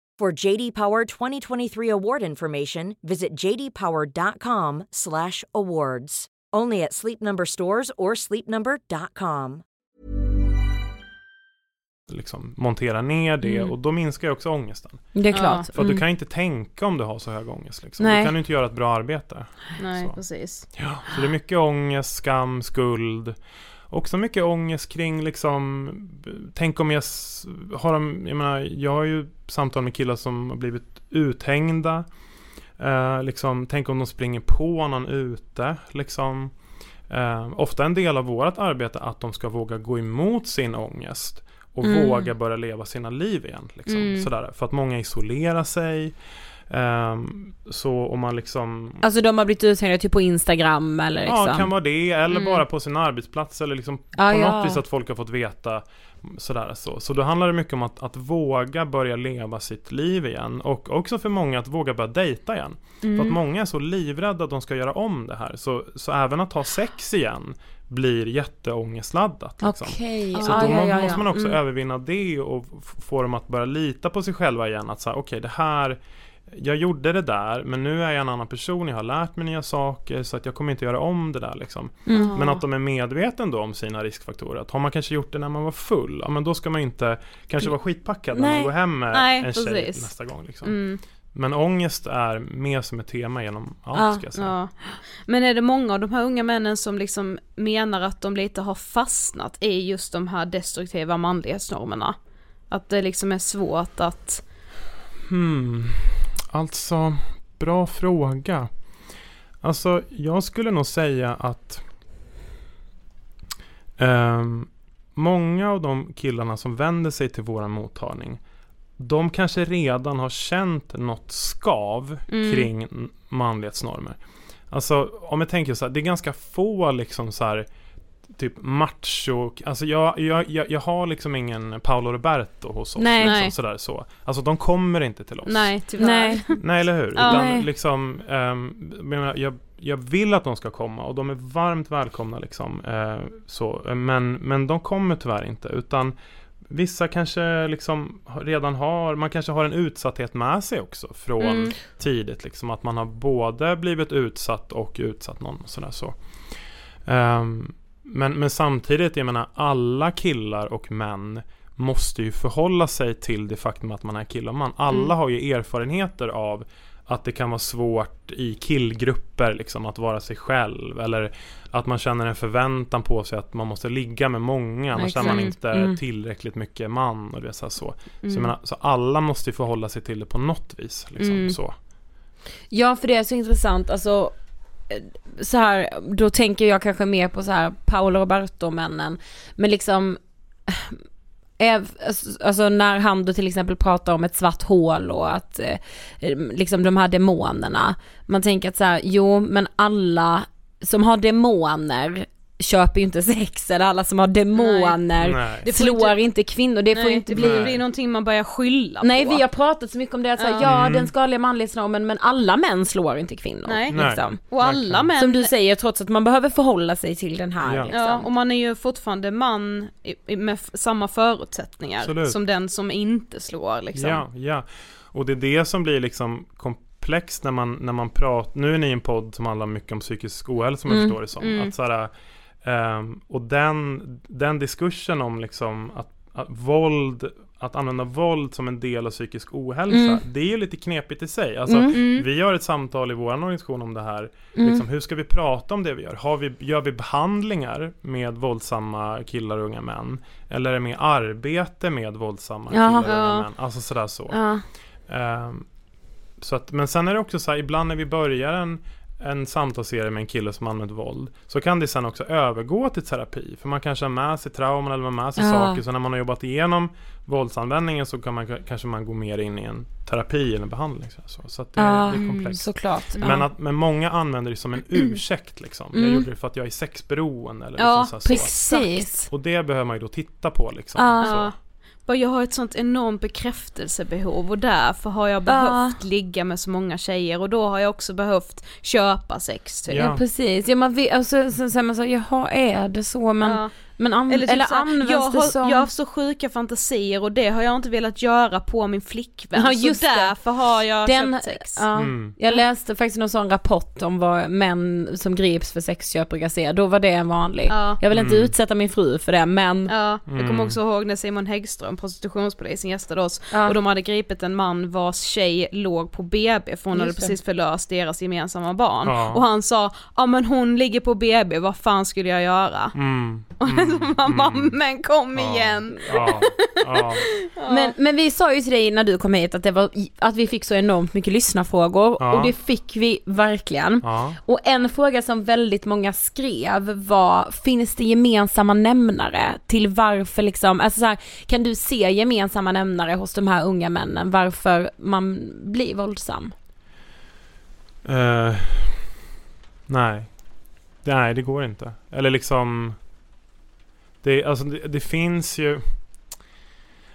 For JD Power 2023 award information, visit jdpower.com/awards. Only at Sleep Number stores or sleepnumber.com. liksom montera ner det Mm. och då minskar ju också ångesten. Det är Ja. klart. För att du kan inte tänka om du har så hög ångest. Liksom. Nej. Då kan du inte göra ett bra arbete. Nej, Så. precis. Ja. Så det är mycket ångest, skam, skuld. Också mycket ångest kring liksom, tänk om jag har jag menar, jag har ju samtal med killar som har blivit uthängda. Eh, liksom, tänk om de springer på någon ute, liksom. Eh, ofta en del av vårt arbete att de ska våga gå emot sin ångest och Mm. våga börja leva sina liv igen. Liksom, Mm. sådär. För att många isolerar sig. Ehm, så om man liksom Alltså de har blivit uthängda typ på Instagram eller liksom. Ja, kan vara det, eller Mm. bara på sin arbetsplats eller liksom Ja, på ja. något vis att folk har fått veta sådär så. Så då handlar det mycket om att, att våga börja leva sitt liv igen och också för många att våga börja dejta igen. För Mm. att många är så livrädda att de ska göra om det här. Så, så även att ha sex igen blir jätteångestladdat. Liksom. Okej, Så ja, då ja, ja, måste man också Mm. övervinna det och få dem att börja lita på sig själva igen. Att säga, okej det här, jag gjorde det där, men nu är jag en annan person, jag har lärt mig nya saker, så att jag kommer inte göra om det där liksom. Mm. Men att de är medveten då om sina riskfaktorer. Att har man kanske gjort det när man var full, ja men då ska man inte kanske vara skitpackad när Nej. man går hem med Nej, en tjej precis. nästa gång. Liksom. Mm. Men ångest är mer som ett tema genom allt Ja, ska jag säga. Ja. Men är det många av de här unga männen som liksom menar att de lite har fastnat i just de här destruktiva manlighetsnormerna? Att det liksom är svårt att, Hmm. Alltså, bra fråga. Alltså, jag skulle nog säga att ehm, många av de killarna som vänder sig till våran mottagning de kanske redan har känt något skav Mm. kring manlighetsnormer. Alltså om jag tänker så här, det är ganska få liksom så här typ macho, alltså jag, jag, jag, jag har liksom ingen Paolo Roberto hos oss. Nej. liksom, Nej. sådär så. Alltså de kommer inte till oss. nej tyvärr. Nej. Nej, eller hur? Ja. Utan Nej. liksom, ehm, jag, jag, vill att de ska komma och de är varmt välkomna liksom. Eh, så. Men, men de kommer tyvärr inte. Utan vissa kanske liksom redan har, man kanske har en utsatthet med sig också från Mm. tidigt. Liksom, att man har både blivit utsatt och utsatt någon. Och sådär, så. Ehm, men, men samtidigt, jag menar alla killar och män måste ju förhålla sig till det faktum att man är kille och man. Alla Mm. har ju erfarenheter av att det kan vara svårt i killgrupper liksom att vara sig själv eller att man känner en förväntan på sig att man måste ligga med många annars är man inte Mm. tillräckligt mycket man och det så, så. Så, Mm. menar, så alla måste ju förhålla sig till det på något vis liksom, Mm. så. Ja, för det är så intressant, alltså så här, då tänker jag kanske mer på så här Paolo Roberto-männen, men liksom eh, alltså, alltså när han då till exempel pratar om ett svart hål och att eh, liksom de här demonerna. Man tänker att så här, jo men alla som har demoner köper ju inte sex eller alla som har demoner Nej. Det får slår inte- inte, kvinnor. Det får Nej, ju inte det bli får bli någonting man börjar skylla Nej på. vi har pratat så mycket om det att säga, Ja. ja Mm. den skadliga manlighetsnormen men alla män slår inte kvinnor. Nej. Nej. Liksom. Och alla män Som du säger trots att man behöver förhålla sig till den här Ja. liksom. Ja, och man är ju fortfarande man i, i, med samma förutsättningar Absolut. som den som inte slår liksom. Ja, ja. Och det är det som blir liksom komplext när man, när man pratar, nu är ni en podd som handlar mycket om psykisk ohälsa som jag Mm, förstår det som. mm. Att såhär, ehm, och den, den diskursen om liksom att, att våld, att använda våld som en del av psykisk ohälsa, Mm. det är ju lite knepigt i sig. Alltså, Mm. Mm. Vi har ett samtal i vår organisation om det här. Mm. Liksom, hur ska vi prata om det vi gör? Har vi, gör vi behandlingar med våldsamma killar och unga män? Eller är det mer arbete med våldsamma Jaha. killar och unga Ja. män? Alltså sådär så. Ja. Ehm, så att, men sen är det också så här, ibland när vi börjar en, en samtalsserie med en kille som använt våld så kan det sen också övergå till terapi. För man kanske har med sig trauman eller man har med sig Ja. saker. Så när man har jobbat igenom våldsanvändningen så kan man, kanske man gå mer in i en terapi eller en behandling. Så, så, det, Ja, det är komplext. Såklart. Ja. Men, att, men många använder det som en ursäkt liksom. Jag Mm. gjorde det för att jag är sexberoende eller Ja, liksom så här, så. Precis. Och det behöver man ju då titta på liksom. Så. Ja. Bara jag har ett sånt enormt bekräftelsebehov och därför har jag behövt ligga med så många tjejer och då har jag också behövt köpa sex typ. Ja. Ja precis, ja man vet, alltså, sen säger man så, jaha är det så men, Ja. Men an, Eller, eller, typ såhär, används jag, det har, som... jag har så sjuka fantasier och det har jag inte velat göra på min flickvän. Ja, just så det. därför har jag Den, köpt sex. ja, Mm. Jag läste faktiskt någon sån rapport om vad män som grips för sexköp brukar säga, då var det en vanlig. Ja. Jag vill inte Mm. utsätta min fru för det men, Ja, jag Mm. kommer också ihåg när Simon Häggström, prostitutionspolisen, gästade oss Ja. och de hade gripit en man vars tjej låg på BB för hon hade Just det. precis förlöst deras gemensamma barn. Ja. Och han sa, ja men hon ligger på BB, vad fan skulle jag göra? Mm. Man bara, men kom Ja. igen! Ja, ja. men, men vi sa ju till dig när du kom hit att, det var, att vi fick så enormt mycket lyssnarfrågor Ja. och det fick vi verkligen. ja. Och en fråga som väldigt många skrev var, finns det gemensamma nämnare till varför liksom, alltså så här, kan du se gemensamma nämnare hos de här unga männen, varför man blir våldsam? Eh, nej. Nej, det går inte. Eller liksom... Det, alltså, det, det finns ju...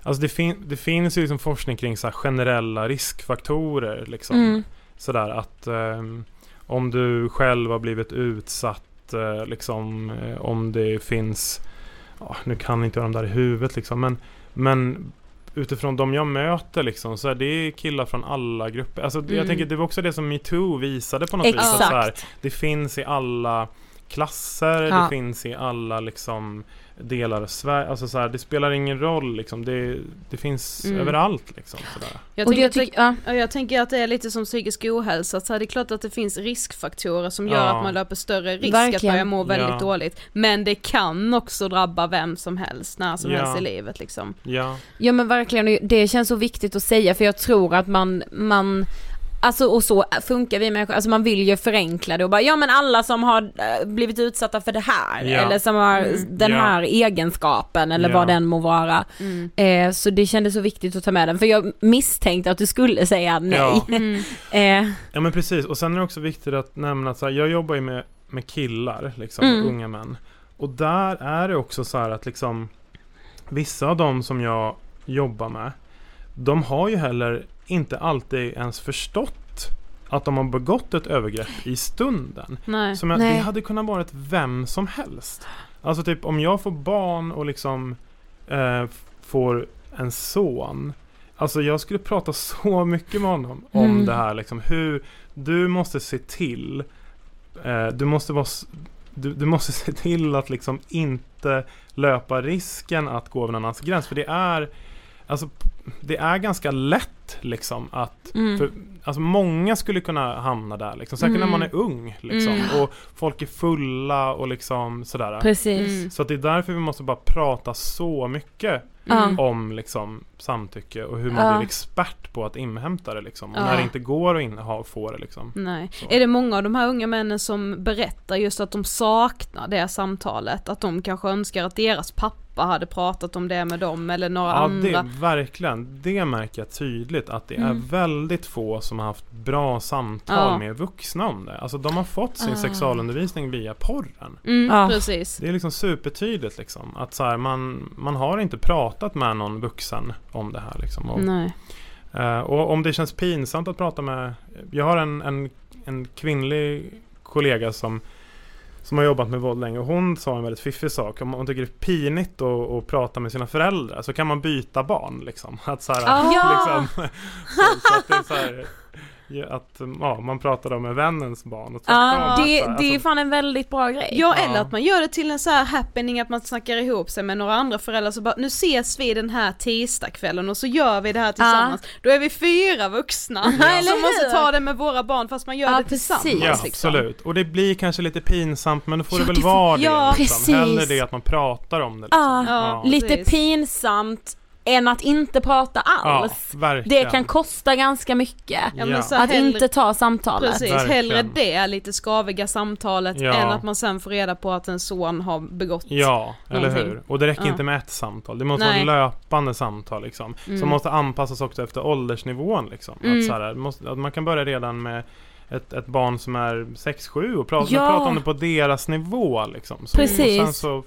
Alltså det, fin, det finns ju liksom forskning kring så här generella riskfaktorer. Liksom. Mm. Sådär att ehm, om du själv har blivit utsatt, eh, liksom, eh, om det finns, ja, nu kan inte jag de där i huvudet liksom, men, men utifrån de jag möter liksom, så är det killar från alla grupper. Alltså, Jag Mm. tänker det var också det som metoo visade på något vis. Att, så här, Exakt. det finns i alla klasser, Ja. det finns i alla liksom delar av Sverige. Alltså så här, det spelar ingen roll liksom. Det, det finns Mm. överallt liksom. Sådär. Jag tänker, jag att det- ja. Ja, jag tänker att det är lite som psykisk ohälsa, så här, det är klart att det finns riskfaktorer som gör Ja. att man löper större risk Verkligen. att börja må väldigt Ja. dåligt. Men det kan också drabba vem som helst, när som Ja. helst i livet liksom. Ja. Ja men verkligen, det känns så viktigt att säga för jag tror att man, man Alltså och så funkar vi människor, alltså man vill ju förenkla det och bara ja men alla som har eh, blivit utsatta för det här Ja. eller som har Mm. den Ja. här egenskapen eller Ja. vad den må vara. Mm. Eh, så det kändes så viktigt att ta med den för jag misstänkte att du skulle säga nej. Ja. Mm. Eh, Ja men precis, och sen är det också viktigt att nämna att så här, jag jobbar ju med, med killar, liksom, Mm. unga män. Och där är det också så här att liksom Vissa av dem som jag jobbar med De har ju heller inte alltid ens förstått att de har begått ett övergrepp i stunden. Nej. Som Nej. det hade kunnat varit vem som helst. Alltså typ om jag får barn och liksom eh, får en son. Alltså jag skulle prata så mycket med honom om Mm. det här liksom. Hur du måste se till. Eh, du måste vara du, du måste se till att liksom inte löpa risken att gå över någon annans gräns. För det är Alltså det är ganska lätt liksom att mm. för, alltså många skulle kunna hamna där liksom. Säkert när Mm. man är ung liksom. Mm. Och folk är fulla och liksom sådär. Precis. Mm. Så att det är därför vi måste bara prata så mycket Ja. om liksom samtycke och hur man Ja. blir expert på att inhämta det liksom. Och Ja. när det inte går att in, ha, få det liksom. Nej. Så. Är det många av de här unga männen som berättar just att de saknar det samtalet? Att de kanske önskar att deras pappa hade pratat om det med dem eller några Ja, andra? det, verkligen. Det märker jag tydligt att det är Mm. väldigt få som har haft bra samtal Ja. med vuxna om det. Alltså de har fått sin Ah. sexualundervisning via porren. Mm, Ja. precis. Det är liksom supertydligt liksom. Att så här, man, man har inte pratat med någon vuxen om det här liksom. Och, Nej. eh, och om det känns pinsamt att prata med Jag har en, en, en kvinnlig kollega som som har jobbat med våld länge och hon sa en väldigt fiffig sak. Om man tycker det är pinigt att, att prata med sina föräldrar så kan man byta barn liksom. Att så här, Ah. liksom, så, så att det är så här, att ja, man pratar med vännens barn och. Ja, det, Så här, det är alltså, fan en väldigt bra grej. Ja Ja. eller att man gör det till en så här happening att man snackar ihop sig med några andra föräldrar så bara nu ses vi den här tisdagskvällen och så gör vi det här tillsammans. Då är vi fyra vuxna eller som måste hur? ta det med våra barn fast man gör Ja, det tillsammans. precis. Ja, liksom. absolut. Och det blir kanske lite pinsamt men då får Ja, det väl det vara ja, det. Liksom. precis. Hellre det att man pratar om det. Liksom. Ja, Ja, Lite pinsamt än att inte prata alls. Ja, det kan kosta ganska mycket. Ja, Att hellre- inte ta samtalet. Precis, Verkligen. hellre det lite skaviga samtalet Ja. än att man sen får reda på att en son har begått Ja, eller någonting. hur? Och det räcker Ja. inte med ett samtal. Det måste Nej. vara löpande samtal liksom. Mm. Som måste anpassas också efter åldersnivån liksom. Mm. Att, så här, måste, att man kan börja redan med ett, ett barn som är 6-7 och prata, Ja. prata om det på deras nivå liksom. Så, Precis. Och sen så,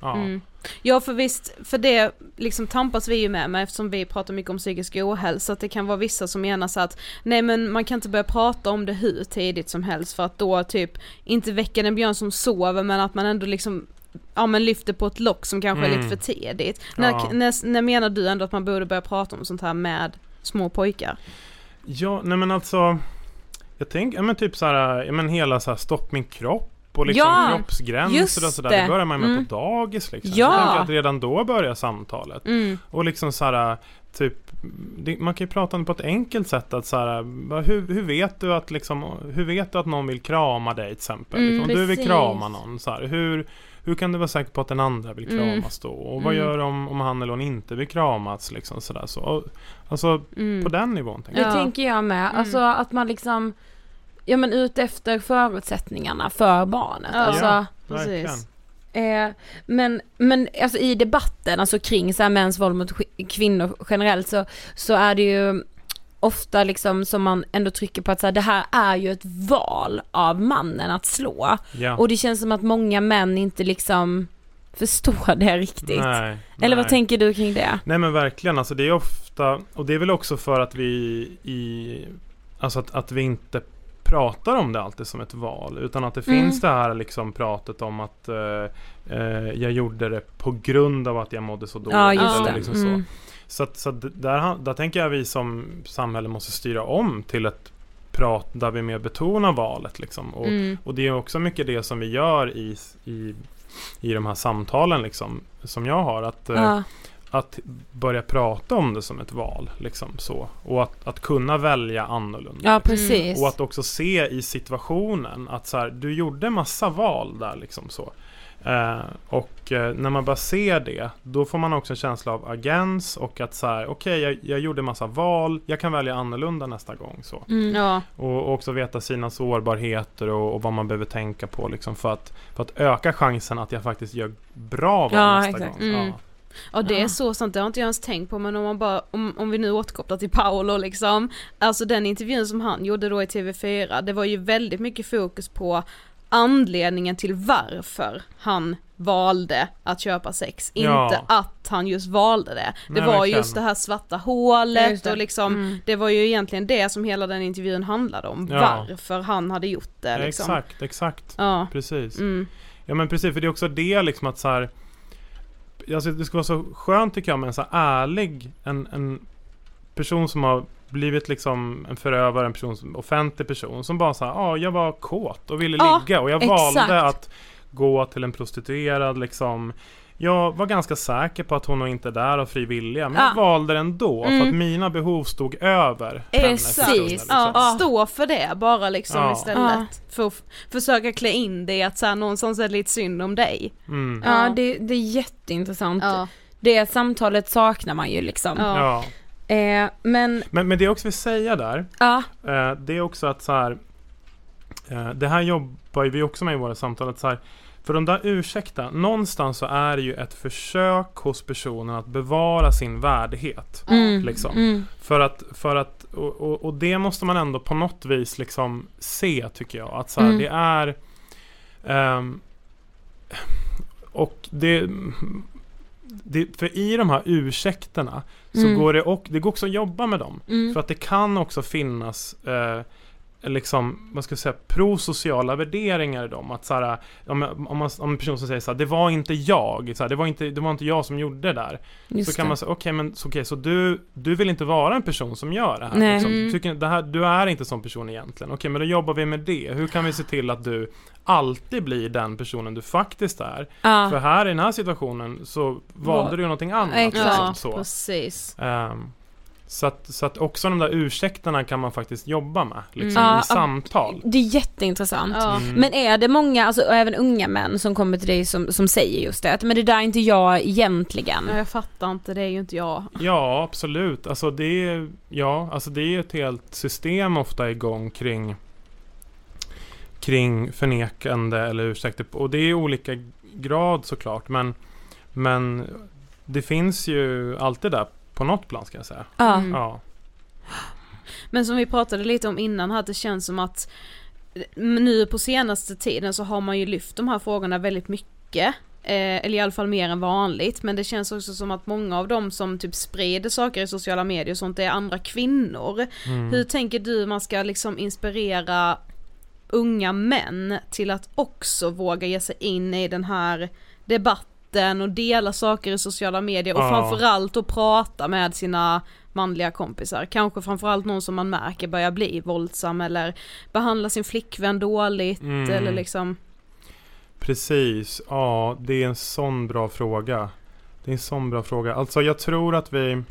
ja. Mm. Ja för visst, för det liksom tampas vi ju med, med eftersom vi pratar mycket om psykisk ohälsa, att det kan vara vissa som menar så att nej men man kan inte börja prata om det hur tidigt som helst för att då typ inte väcka en björn som sover men att man ändå liksom Ja men lyfter på ett lock som kanske är Mm. lite för tidigt. Ja. När, när, när menar du ändå att man borde börja prata om sånt här med små pojkar? Ja, nej men alltså Jag tänker, ja men typ så här, ja men hela så här stopp min kropp och liksom Ja, kroppsgränser och sådär. det. Det börjar man med Mm. på dagis liksom. Ja. Jag tänker att redan då börjar samtalet. Mm. Och liksom så här, typ det, man kan ju prata om det på ett enkelt sätt att så här, hur, hur vet du att liksom, hur vet du att någon vill krama dig till exempel? Mm, liksom, om du vill precis. krama någon, så här, hur, hur kan du vara säker på att den andra vill Mm. kramas då? Och vad Mm. gör du om, om han eller hon inte vill kramas liksom så? Och, alltså Mm. på den nivån tänker Det jag. Ja. tänker jag med. Mm. Alltså att man liksom, ja men ut efter förutsättningarna för barnet. Ja. Alltså, Ja. Precis. Eh, men, men alltså i debatten, alltså kring så här mäns våld mot kvinnor generellt så, så är det ju ofta liksom som man ändå trycker på att så här, det här är ju ett val av mannen att slå. Ja. Och det känns som att många män inte liksom förstår det riktigt. Nej, Eller vad nej. tänker du kring det? Nej men verkligen, alltså det är ofta, och det är väl också för att vi i, alltså att, att vi inte pratar om det alltid som ett val, utan att det Mm. finns det här liksom pratet om att eh, eh, jag gjorde det på grund av att jag mådde så dåligt. Ja just eller det. Liksom så. Mm. Så, så att där, där tänker jag vi som samhälle måste styra om till ett prat där vi mer betonar valet liksom. Och, Mm. och det är också mycket det som vi gör i, i, i de här samtalen liksom, som jag har. Att, eh, Ja. Att börja prata om det som ett val. Liksom, så. Och att, att kunna välja annorlunda. ja precis. Och att också se i situationen att så här, du gjorde massa val där liksom så. Eh, och eh, när man bara ser det, då får man också en känsla av agens och att så här, okej jag, jag gjorde massa val, jag kan välja annorlunda nästa gång. Så. Mm. Ja, Och, och också veta sina sårbarheter och, och vad man behöver tänka på liksom för att, för att öka chansen att jag faktiskt gör bra val Ja, nästa exakt. gång. Mm. Ja. Ja det är Ja. så sant, det har inte jag ens tänkt på men om man bara, om, om vi nu återkopplar till Paolo liksom, alltså den intervjun som han gjorde då i TV4, det var ju väldigt mycket fokus på anledningen till varför han valde att köpa sex, Ja. inte att han just valde det. Det Nej, var verkligen. just det här svarta Ja, hålet och liksom, Mm. det var ju egentligen det som hela den intervjun handlade om, Ja. varför han hade gjort det Ja, liksom. Exakt, exakt. Ja. Precis. Mm. Ja men precis, för det är också det liksom att så här. Alltså det skulle vara så skönt tycker jag med en så ärlig, en, en person som har blivit liksom en förövare, en person som, offentlig person som bara sa ja jag var kåt och ville Ja, ligga och jag exakt. valde att gå till en prostituerad liksom jag var ganska säker på att hon nog inte är där av fri vilja men jag Ja. valde det ändå för Mm. att mina behov stod över stunden, liksom. Ja, Ja. stå för det bara liksom Ja. istället. För att försöka klä in det i att så här, någonstans är det lite synd om dig. Mm. Ja, Ja. det, det är jätteintressant. Ja. Det samtalet saknar man ju liksom. Ja. Ja. Eh, men, Men, men det jag också vill säga där ja, Eh, det är också att så här. Eh, det här jobbar ju vi också med i våra samtal. Att så här, för de där ursäkta, någonstans så är det ju ett försök hos personen att bevara sin värdighet. mm, Liksom. mm, För att, för att och, och, och det måste man ändå på något vis liksom se tycker jag. Att så här, Mm. det är ehm, och det, det, för i de här ursäkterna så Mm. går det, och, det går också att jobba med dem. mm. För att det kan också finnas eh, liksom, vad ska jag säga, prosociala värderingar i dem. Att så här, om, om, man, om en person som säger så här, det var inte jag, så här, det, var inte, det var inte jag som gjorde det där. Just så kan det. man säga, okej men så, okej, så du, du vill inte vara en person som gör det här? Nej. Liksom. Mm. Du, tycker, det här du är inte sån person egentligen. Okej men då jobbar vi med det. Hur kan vi se till att du alltid blir den personen du faktiskt är? Ja. För här i den här situationen så valde Var- du någonting annat. Exakt. liksom, så. precis. Ehm, så, att, så att också de där ursäkterna kan man faktiskt jobba med liksom, Mm. Ja, i samtal. Det är jätteintressant. Ja. Mm. Men är det många, alltså och även unga män som kommer till dig som, som säger just det, att men det där är inte jag egentligen. Ja, jag fattar inte, det är ju inte jag. Ja, absolut. Alltså det är, ja, alltså det är ett helt system ofta igång kring kring förnekande eller ursäkter. Och det är olika grad såklart. Men, men det finns ju alltid där på något plan ska jag säga. Ja. Mm. Ja. Men som vi pratade lite om innan här, att det känns som att nu på senaste tiden så har man ju lyft de här frågorna väldigt mycket. Eh, eller i alla fall mer än vanligt, men det känns också som att många av dem som typ sprider saker i sociala medier och sånt är andra kvinnor. Mm. Hur tänker du man ska liksom inspirera unga män till att också våga ge sig in i den här debatten och dela saker i sociala medier och Ja. framförallt att prata med sina manliga kompisar. Kanske framförallt någon som man märker börjar bli våldsam eller behandla sin flickvän dåligt Mm. eller liksom Precis, ja det är en sån bra fråga. Det är en sån bra fråga. Alltså jag tror att vi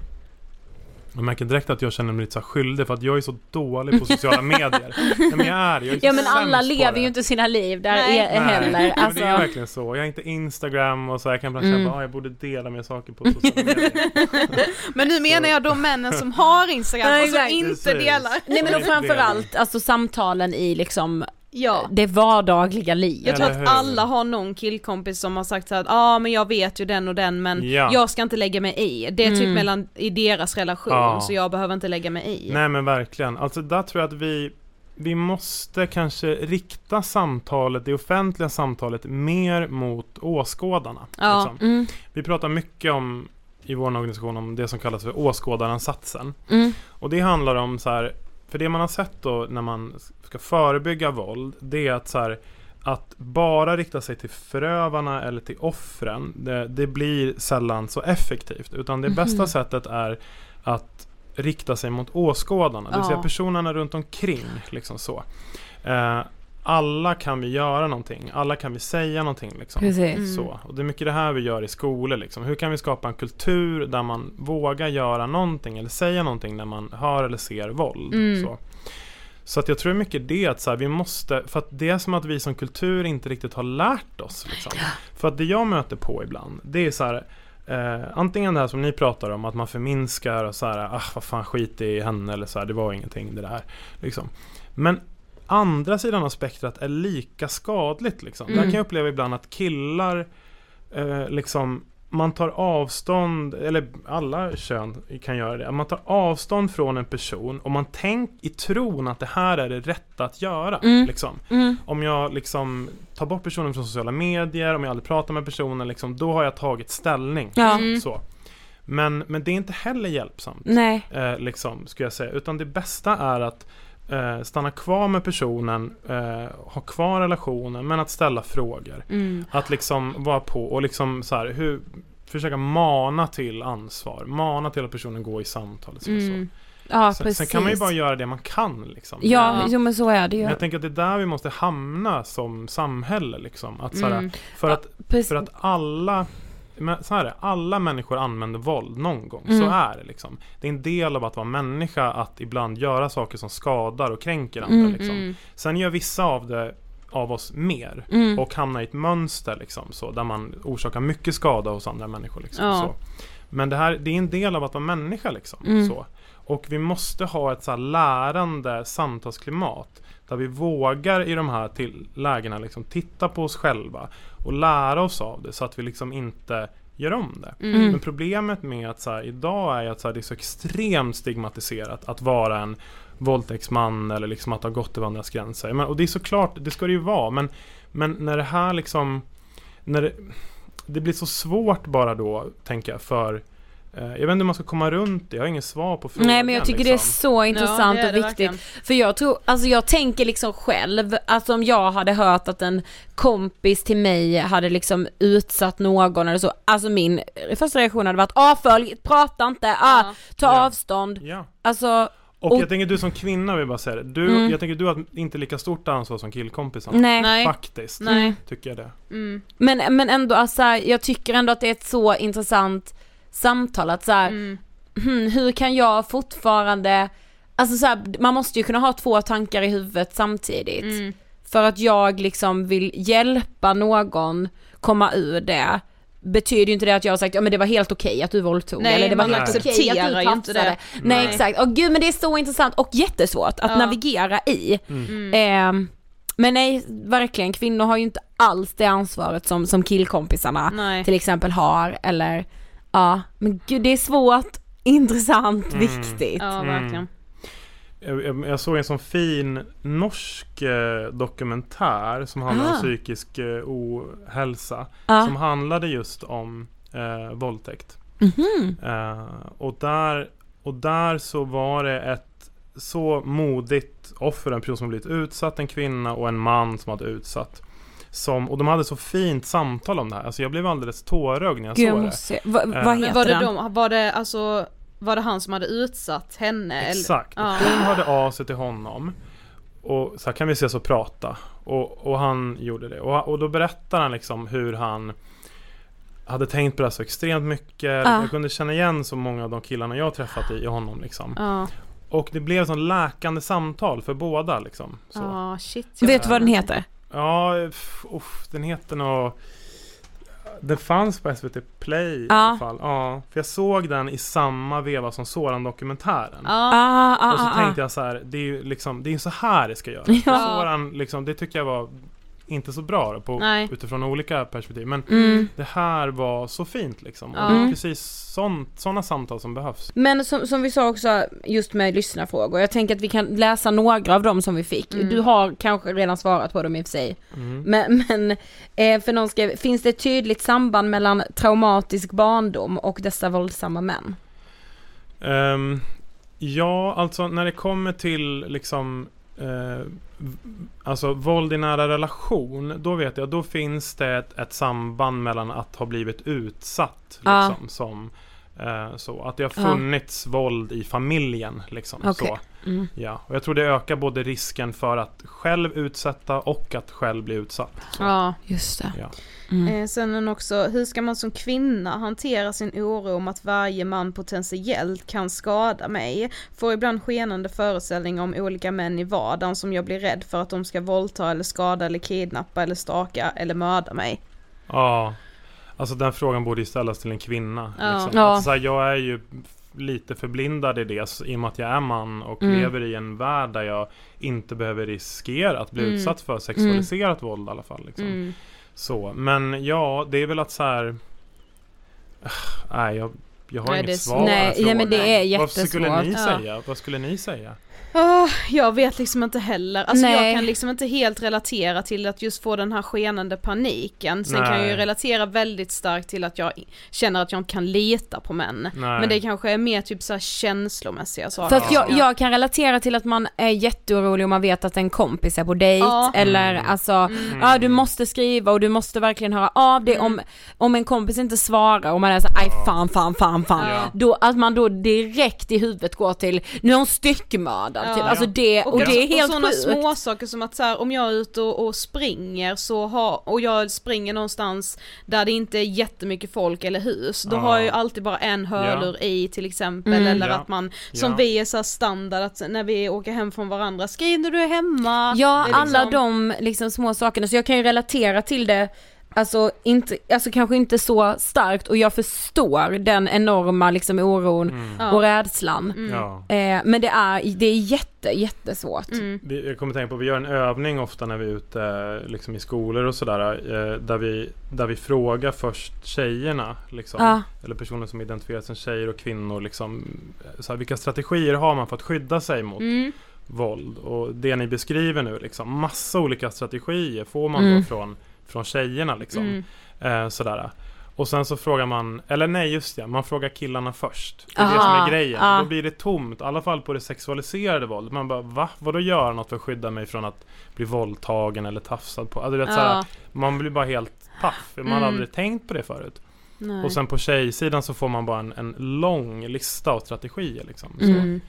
jag märker direkt att jag känner mig lite så skyldig för att jag är så dålig på sociala medier. Nej, men jag är, jag är Ja men alla lever ju inte sina liv där Nej. är, heller. men Alltså, det är verkligen så. Jag har inte Instagram och så jag kan ibland Mm. känna att jag borde dela mer saker på sociala medier. Men nu menar jag de männen som har Instagram och som inte Precis. delar. Nej men och framförallt alltså samtalen i liksom Ja. det vardagliga livet. Jag tror att alla har någon killkompis som har sagt så att ja ah, men jag vet ju den och den men Ja. jag ska inte lägga mig i. Det är typ Mm. mellan, i deras relation Ja. så jag behöver inte lägga mig i. Nej men verkligen. Alltså där tror jag att vi, vi måste kanske rikta samtalet, det offentliga samtalet, mer mot åskådarna. Ja. Liksom. Mm, Vi pratar mycket om i vår organisation om det som kallas för åskådaransatsen. mm, Och det handlar om så här, för det man har sett då när man ska förebygga våld, det är att så här, att bara rikta sig till förövarna eller till offren, det, det blir sällan så effektivt. Utan det bästa sättet är att rikta sig mot åskådarna, det vill säga personerna runt omkring. Liksom så. Eh, alla kan vi göra någonting, alla kan vi säga någonting. Liksom. precis. Mm. Så. Och det är mycket det här vi gör i skolor. Liksom. Hur kan vi skapa en kultur där man vågar göra någonting eller säga någonting när man hör eller ser våld. Mm. Så. så att jag tror mycket det att så här, vi måste, för att det är som att vi som kultur inte riktigt har lärt oss. Liksom. För att det jag möter på ibland, det är så här Eh, antingen det här som ni pratar om, att man förminskar och så här, ah vad fan skit i henne eller så här, det var ingenting det där. Liksom. Men andra sidan av spektrat är lika skadligt. Liksom. Där kan jag uppleva ibland att killar eh, liksom man tar avstånd, eller alla kön kan göra det, man tar avstånd från en person och man tänker i tron att det här är det rätta att göra. Mm. Liksom. Mm. Om jag liksom tar bort personen från sociala medier, om jag aldrig pratar med personen, liksom, då har jag tagit ställning. Ja. Mm. Så. Men, men det är inte heller hjälpsamt Nej. eh, liksom, skulle jag säga. Utan det bästa är att eh, stanna kvar med personen, eh, ha kvar relationen, men att ställa frågor. Mm. Att liksom vara på och liksom så här, hur, försöka mana till ansvar, mana till att personen går i samtal. Så, Mm. Ja, så. Sen, sen kan man ju bara göra det man kan. Liksom. Ja, Ja. jo men så är det ju. Men jag tänker att det är där vi måste hamna som samhälle. Liksom. Att, så här, Mm. för, att, för att alla så här är alla människor använder våld någon gång. Mm. Så är det liksom. Det är en del av att vara människa att ibland göra saker som skadar och kränker andra. Mm. Liksom. Mm. Sen gör vissa av det av oss mer Mm. och hamnar i ett mönster liksom, så, där man orsakar mycket skada hos andra människor. Liksom, Ja. så. Men det här det är en del av att vara människa. Liksom, Mm. så. Och vi måste ha ett så här lärande samtalsklimat där vi vågar i de här till lägena liksom, titta på oss själva och lära oss av det så att vi liksom inte gör om det. Mm. Men problemet med att så här, idag är att så här, det är så extremt stigmatiserat att vara en våldtäktsman eller liksom att ha gått över andras gränser. Men, och det är såklart, det ska det ju vara. Men, men när det här liksom, när det, det blir så svårt bara då, tänker jag, för jag vet inte hur man ska komma runt det, jag har ingen svar på frågan. Nej men jag tycker det är liksom. så intressant Ja, det är och det viktigt. verkligen. För jag tror, alltså jag tänker liksom själv, att om jag hade hört att en kompis till mig hade liksom utsatt någon eller så, alltså min första reaktion hade varit avfölj, prata inte, ah, ta Ja. avstånd. Ja. Alltså, Och, Och- jag tänker du som kvinna vill bara säga det. Du, Mm. Jag tänker du har inte lika stort ansvar som killkompisarna. Nej. Faktiskt. Nej. Tycker jag det. Mm. Men, men ändå, alltså, jag tycker ändå att det är ett så intressant samtal att så här, Mm. hmm, hur kan jag fortfarande, alltså så här, man måste ju kunna ha två tankar i huvudet samtidigt. Mm. För att jag liksom vill hjälpa någon komma ur det betyder ju inte det att jag har sagt ja men det var helt okej att du våldtog Nej, eller det var man helt okej accepterar att du ju inte tafsade. det. Nej, Nej. exakt, och gud men det är så intressant och jättesvårt att Ja. navigera i. Mm. Ehm, men nej, verkligen, kvinnor har ju inte alls det ansvaret som, som killkompisarna Nej. till exempel har eller ja, men gud det är svårt, intressant, Mm. viktigt. Ja, Mm. verkligen. Jag, jag, jag såg en sån fin norsk eh, dokumentär som handlar om Ah. psykisk eh, ohälsa. Ja. Som handlade just om eh, våldtäkt. Mhm. Eh, och, där, och där så var det ett så modigt offer, en person som blivit utsatt, en kvinna och en man som hade utsatt. Som, och de hade så fint samtal om det här. Alltså jag blev alldeles tårögd när jag Gud, jag såg det. måste se. Va, Eh, vad Men heter Var det, de, var det alltså, var det han som hade utsatt henne? eller- Exakt. Ja. Hon hörde av sig till honom. Och så här kan vi ses och prata. Och, och han gjorde det. Och, och då berättar han liksom hur han hade tänkt på det här så extremt mycket. Ja. Jag kunde känna igen så många av de killarna jag träffat i, i honom liksom. Ja, Och det blev ett sånt läkande samtal för båda liksom. Så. ja shit. jag- Vet du vad den heter? Ja, uff, den heter nå det fanns på SVT Play i Ja. alla fall. Ja, för jag såg den i samma veva som Soran-dokumentären. Ja. Ah, ah, Och så ah, tänkte ah. jag så här, det är ju liksom, det är så här det ska göras. Ja. Soran, liksom, det tycker jag var inte så bra då, på, Nej. utifrån olika perspektiv. Men Mm. det här var så fint liksom. Och Ja. det är Mm. precis sådana samtal som behövs. Men som, som vi sa också just med lyssnarfrågor, jag tänker att vi kan läsa några av dem som vi fick. Mm. Du har kanske redan svarat på dem i och för sig. Mm. Men, men eh, för någon skrev, finns det ett tydligt samband mellan traumatisk barndom och dessa våldsamma män? Ehm, ja, alltså när det kommer till liksom eh, Alltså våld i nära relation, då vet jag, då finns det ett, ett samband mellan att ha blivit utsatt liksom, som eh, så, att det har funnits våld i familjen liksom. Okej. Så. Mm. Ja, och jag tror det ökar både risken för att själv utsätta och att själv bli utsatt. Så. Ja. Just det. Ja. Mm. Eh, sen också, hur ska man som kvinna hantera sin oro om att varje man potentiellt kan skada mig? Får ibland skenande föreställningar om olika män i vardagen som jag blir rädd för att de ska våldta eller skada eller kidnappa eller staka eller mörda mig. Ja, alltså den frågan borde ju ställas till en kvinna. Ja. Liksom. Ja. Att, så här, jag är ju lite förblindad i det i och med att jag är man och Mm. lever i en värld där jag inte behöver riskera att bli Mm. utsatt för sexualiserat våld i alla fall. Liksom. Mm. Så, men ja, det är väl att så här. Nej, jag, jag har Nej, inget svar Nej, ja, men det är Vad skulle ni jättesvårt. Ja. säga? Vad skulle ni säga? Ah, jag vet liksom inte heller, alltså Nej. jag kan liksom inte helt relatera till att just få den här skenande paniken. Sen kan jag ju Nej. relatera väldigt starkt till att jag känner att jag inte kan lita på män. Nej. Men det kanske är mer typ så här känslomässiga saker. För att jag, Ja. jag kan relatera till att man är jätteorolig om man vet att en kompis är på dejt Ja. eller Mm. alltså, Mm. ja du måste skriva och du måste verkligen höra av dig om, om en kompis inte svarar och man är så aj fan fan fan fan. Ja. Då, att man då direkt i huvudet går till, nu är hon styckmördad Ja. typ. Alltså det, och, det är helt och sådana sjukt. små saker som att så här, om jag är ute och, och springer så har, och jag springer någonstans där det inte är jättemycket folk eller hus, då Ja. har jag ju alltid bara en hörlur i till exempel, Mm. eller Ja. att man, som Ja. vi är så här standard att när vi åker hem från varandra, skriv när du är hemma. Ja, är alla liksom- de liksom små sakerna, så jag kan ju relatera till det Alltså, inte, alltså kanske inte så starkt och jag förstår den enorma liksom oron Mm. Ja. och rädslan. Mm. Ja. Eh, men det är, det är jätte, jättesvårt. Mm. Vi, jag kommer tänka på, vi gör en övning ofta när vi är ute liksom i skolor och sådär. Eh, där, vi, där vi frågar först tjejerna. Liksom, Ja. Eller personer som identifierar sig som tjejer och kvinnor. Liksom, eh, så här, vilka strategier har man för att skydda sig mot Mm. våld? Och det ni beskriver nu, liksom, massa olika strategier får man Mm. då från, från tjejerna. Liksom. Mm. Eh, sådär. Och sen så frågar man, eller nej just det, man frågar killarna först. Det är det Aha, som är grejen. ja. Då blir det tomt, i alla fall på det sexualiserade våldet. Man bara, va? Vadå göra något för att skydda mig från att bli våldtagen eller tafsad på? Alltså, vet, såhär, Ja. man blir bara helt paff. Man Mm. har aldrig tänkt på det förut. Nej. Och sen på tjejsidan så får man bara en, en lång lista av strategier liksom. Så, Mm.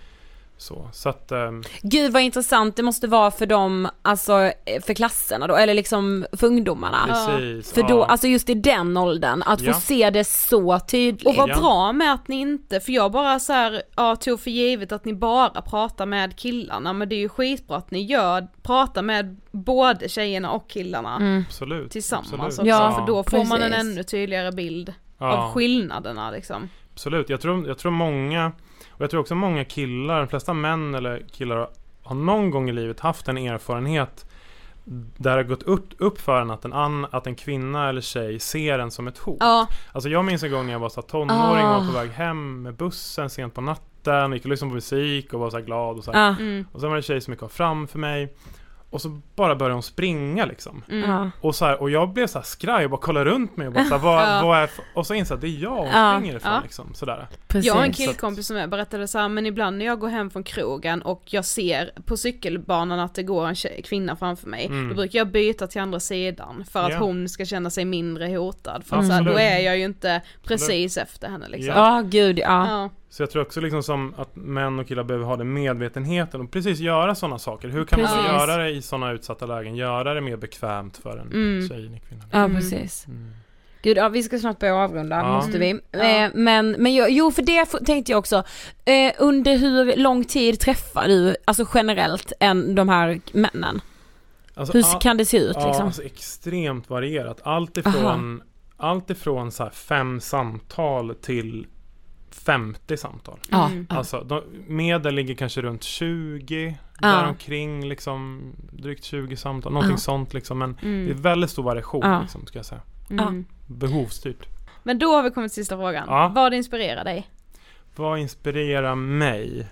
Så. så att, ehm, Gud vad intressant det måste vara för dem, alltså eh, för klasserna då, eller liksom för ungdomarna. precis. För då, ja. alltså just i den åldern, att Ja. få se det så tydligt. Och vad Ja. bra med att ni inte, för jag bara så här, ja, tog för givet att ni bara pratar med killarna, men det är ju skitbra att ni gör, pratar med både tjejerna och killarna Mm. absolut. tillsammans absolut. också, Ja, för då får man en precis. ännu tydligare bild Ja. av skillnaderna liksom. Absolut, jag tror, jag tror många Och jag tror också många killar, de flesta män eller killar Har någon gång i livet haft en erfarenhet Där det har gått upp, upp för en att en, an, att en kvinna eller tjej ser en som ett hot. Ja, Alltså jag minns en gång när jag var så tonåring och Ah. var på väg hem med bussen sent på natten Gick och lyssnade på musik och var så här glad och så mm, Och sen var det en tjej som gick framför mig Och så bara började hon springa liksom mm. Och, så här, och jag blev så här skraj och bara kollade runt mig och bara så här, vad, Ja. vad är Och så insåg jag att det är jag hon Ja. springer ifrån Ja. liksom, sådär. Precis. Jag har en killkompis som jag berättade så här, men ibland när jag går hem från krogen och jag ser på cykelbanan att det går en tjej, kvinna framför mig, Mm. då brukar jag byta till andra sidan för att Ja. hon ska känna sig mindre hotad. För att så här, Absolut. då är jag ju inte precis efter henne liksom. Ja, gud ja. Ja. Så jag tror också liksom som att män och killar behöver ha den medvetenheten och precis göra sådana saker. Hur kan man Precis. göra det i sådana utsatta lägen? Göra det mer bekvämt för en Mm. tjej, en kvinna. Ja, Mm. precis. Mm. Gud, ja, vi ska snart börja avrunda, Ja. måste vi. Ja. Eh, men, men jag, jo för det tänkte jag också, eh, under hur lång tid träffar du, alltså generellt, en, de här männen? Alltså, Hur all- kan det se ut ja, liksom? alltså extremt varierat. Allt ifrån allt ifrån så här fem samtal till 50 samtal. Mm. ja. Alltså, de, medel ligger kanske runt 20, Ja. däromkring liksom drygt 20 samtal, någonting Ja. sånt liksom. Men det är Mm. väldigt stor variation Ja. liksom, ska jag säga. Mm. Behovsstyrt. Men då har vi kommit till sista frågan. Ja. Vad inspirerar dig? Vad inspirerar mig?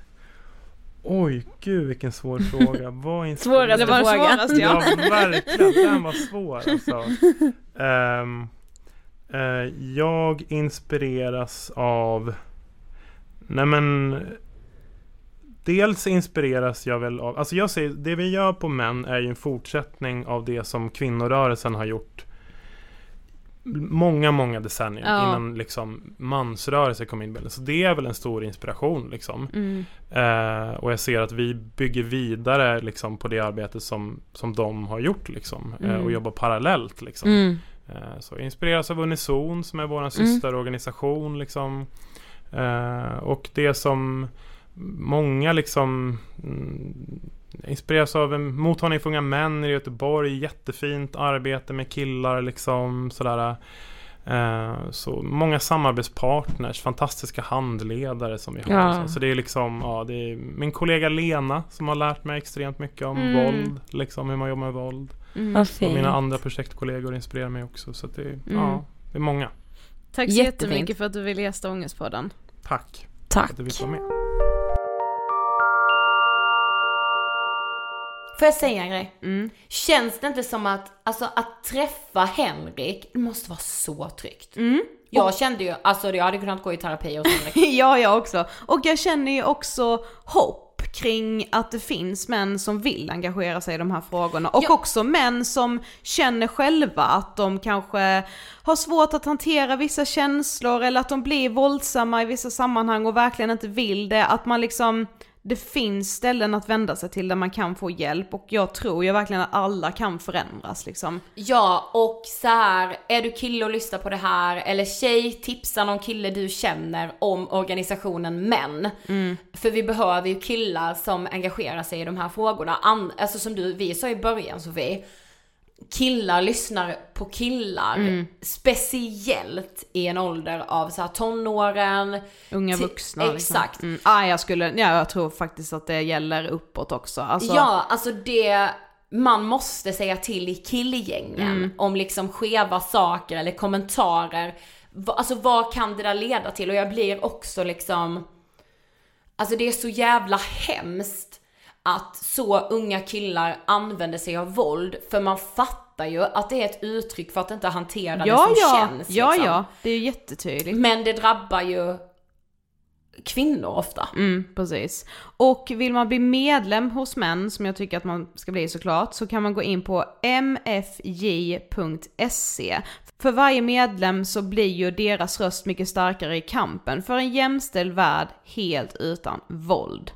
Oj, gud vilken svår fråga. Vad inspirerar Det var den frågan. svåraste Ja, ja. verkligen. Den var svår alltså. Ehm, eh, jag inspireras av... Nej men... Dels inspireras jag väl av... Alltså jag säger, det vi gör på män är ju en fortsättning av det som kvinnorörelsen har gjort många, många decennier Ja. innan liksom mansrörelse kom in i bilden. Så det är väl en stor inspiration liksom. Mm. Eh, och jag ser att vi bygger vidare liksom, på det arbete som, som de har gjort liksom, eh, Mm. och jobbar parallellt. Liksom. Mm. Eh, så inspireras av Unison som är vår systerorganisation. Liksom. Eh, och det som många liksom mm, inspireras av mottagning för unga män i Göteborg. Jättefint arbete med killar liksom sådär. Eh, så många samarbetspartners, fantastiska handledare som vi har. Ja. Så, så det är liksom, ja, det är min kollega Lena som har lärt mig extremt mycket om Mm. våld, liksom hur man jobbar med våld. Mm. Och mina andra projektkollegor inspirerar mig också. Så att det, Mm. ja, det är många. Tack så Jättefint. jättemycket för att du ville gästa Ångestpodden. Tack Tack. att du vara med. Får jag säga en grej? Mm. Känns det inte som att, alltså att träffa Henrik, det måste vara så tryggt. Mm. Jag kände ju, alltså jag hade kunnat gå i terapi hos Henrik. ja, jag också. Och jag känner ju också hopp kring att det finns män som vill engagera sig i de här frågorna. Och Ja. också män som känner själva att de kanske har svårt att hantera vissa känslor eller att de blir våldsamma i vissa sammanhang och verkligen inte vill det. Att man liksom, det finns ställen att vända sig till där man kan få hjälp och jag tror ju verkligen att alla kan förändras liksom. Ja, och så här, är du kille och lyssnar på det här, eller tjej, tipsa någon kille du känner om organisationen Män. För vi behöver ju killar som engagerar sig i de här frågorna. An- alltså som du, vi sa i början Sofie, killar lyssnar på killar. Speciellt i en ålder av så här tonåren. Unga vuxna liksom. exakt. Mm. Ah, jag skulle, ja jag tror faktiskt att det gäller uppåt också. Alltså, Ja, alltså det man måste säga till i killgängen om liksom skeva saker eller kommentarer. Alltså vad kan det där leda till? Och jag blir också liksom, alltså det är så jävla hemskt att så unga killar använder sig av våld för man fattar ju att det är ett uttryck för att inte hantera ja, det som ja, känns. ja, liksom. ja, det är ju jättetydligt. Men det drabbar ju kvinnor ofta. Mm, precis. Och vill man bli medlem hos män, som jag tycker att man ska bli såklart, så kan man gå in på mfj.se. För varje medlem så blir ju deras röst mycket starkare i kampen för en jämställd värld helt utan våld.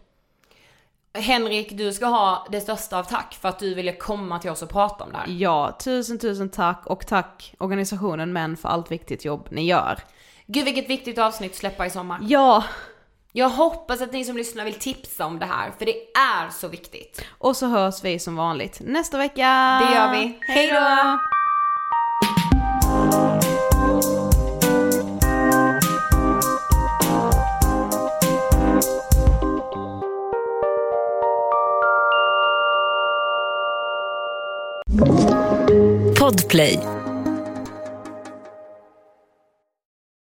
Henrik, du ska ha det största av tack för att du ville komma till oss och prata om det här. Ja, tusen tusen tack och tack organisationen Män för allt viktigt jobb ni gör. Gud vilket viktigt avsnitt släppa i sommar. Ja, Jag hoppas att ni som lyssnar vill tipsa om det här, för det är så viktigt. och så hörs vi som vanligt nästa vecka. Det gör vi. Hej då! Podplay,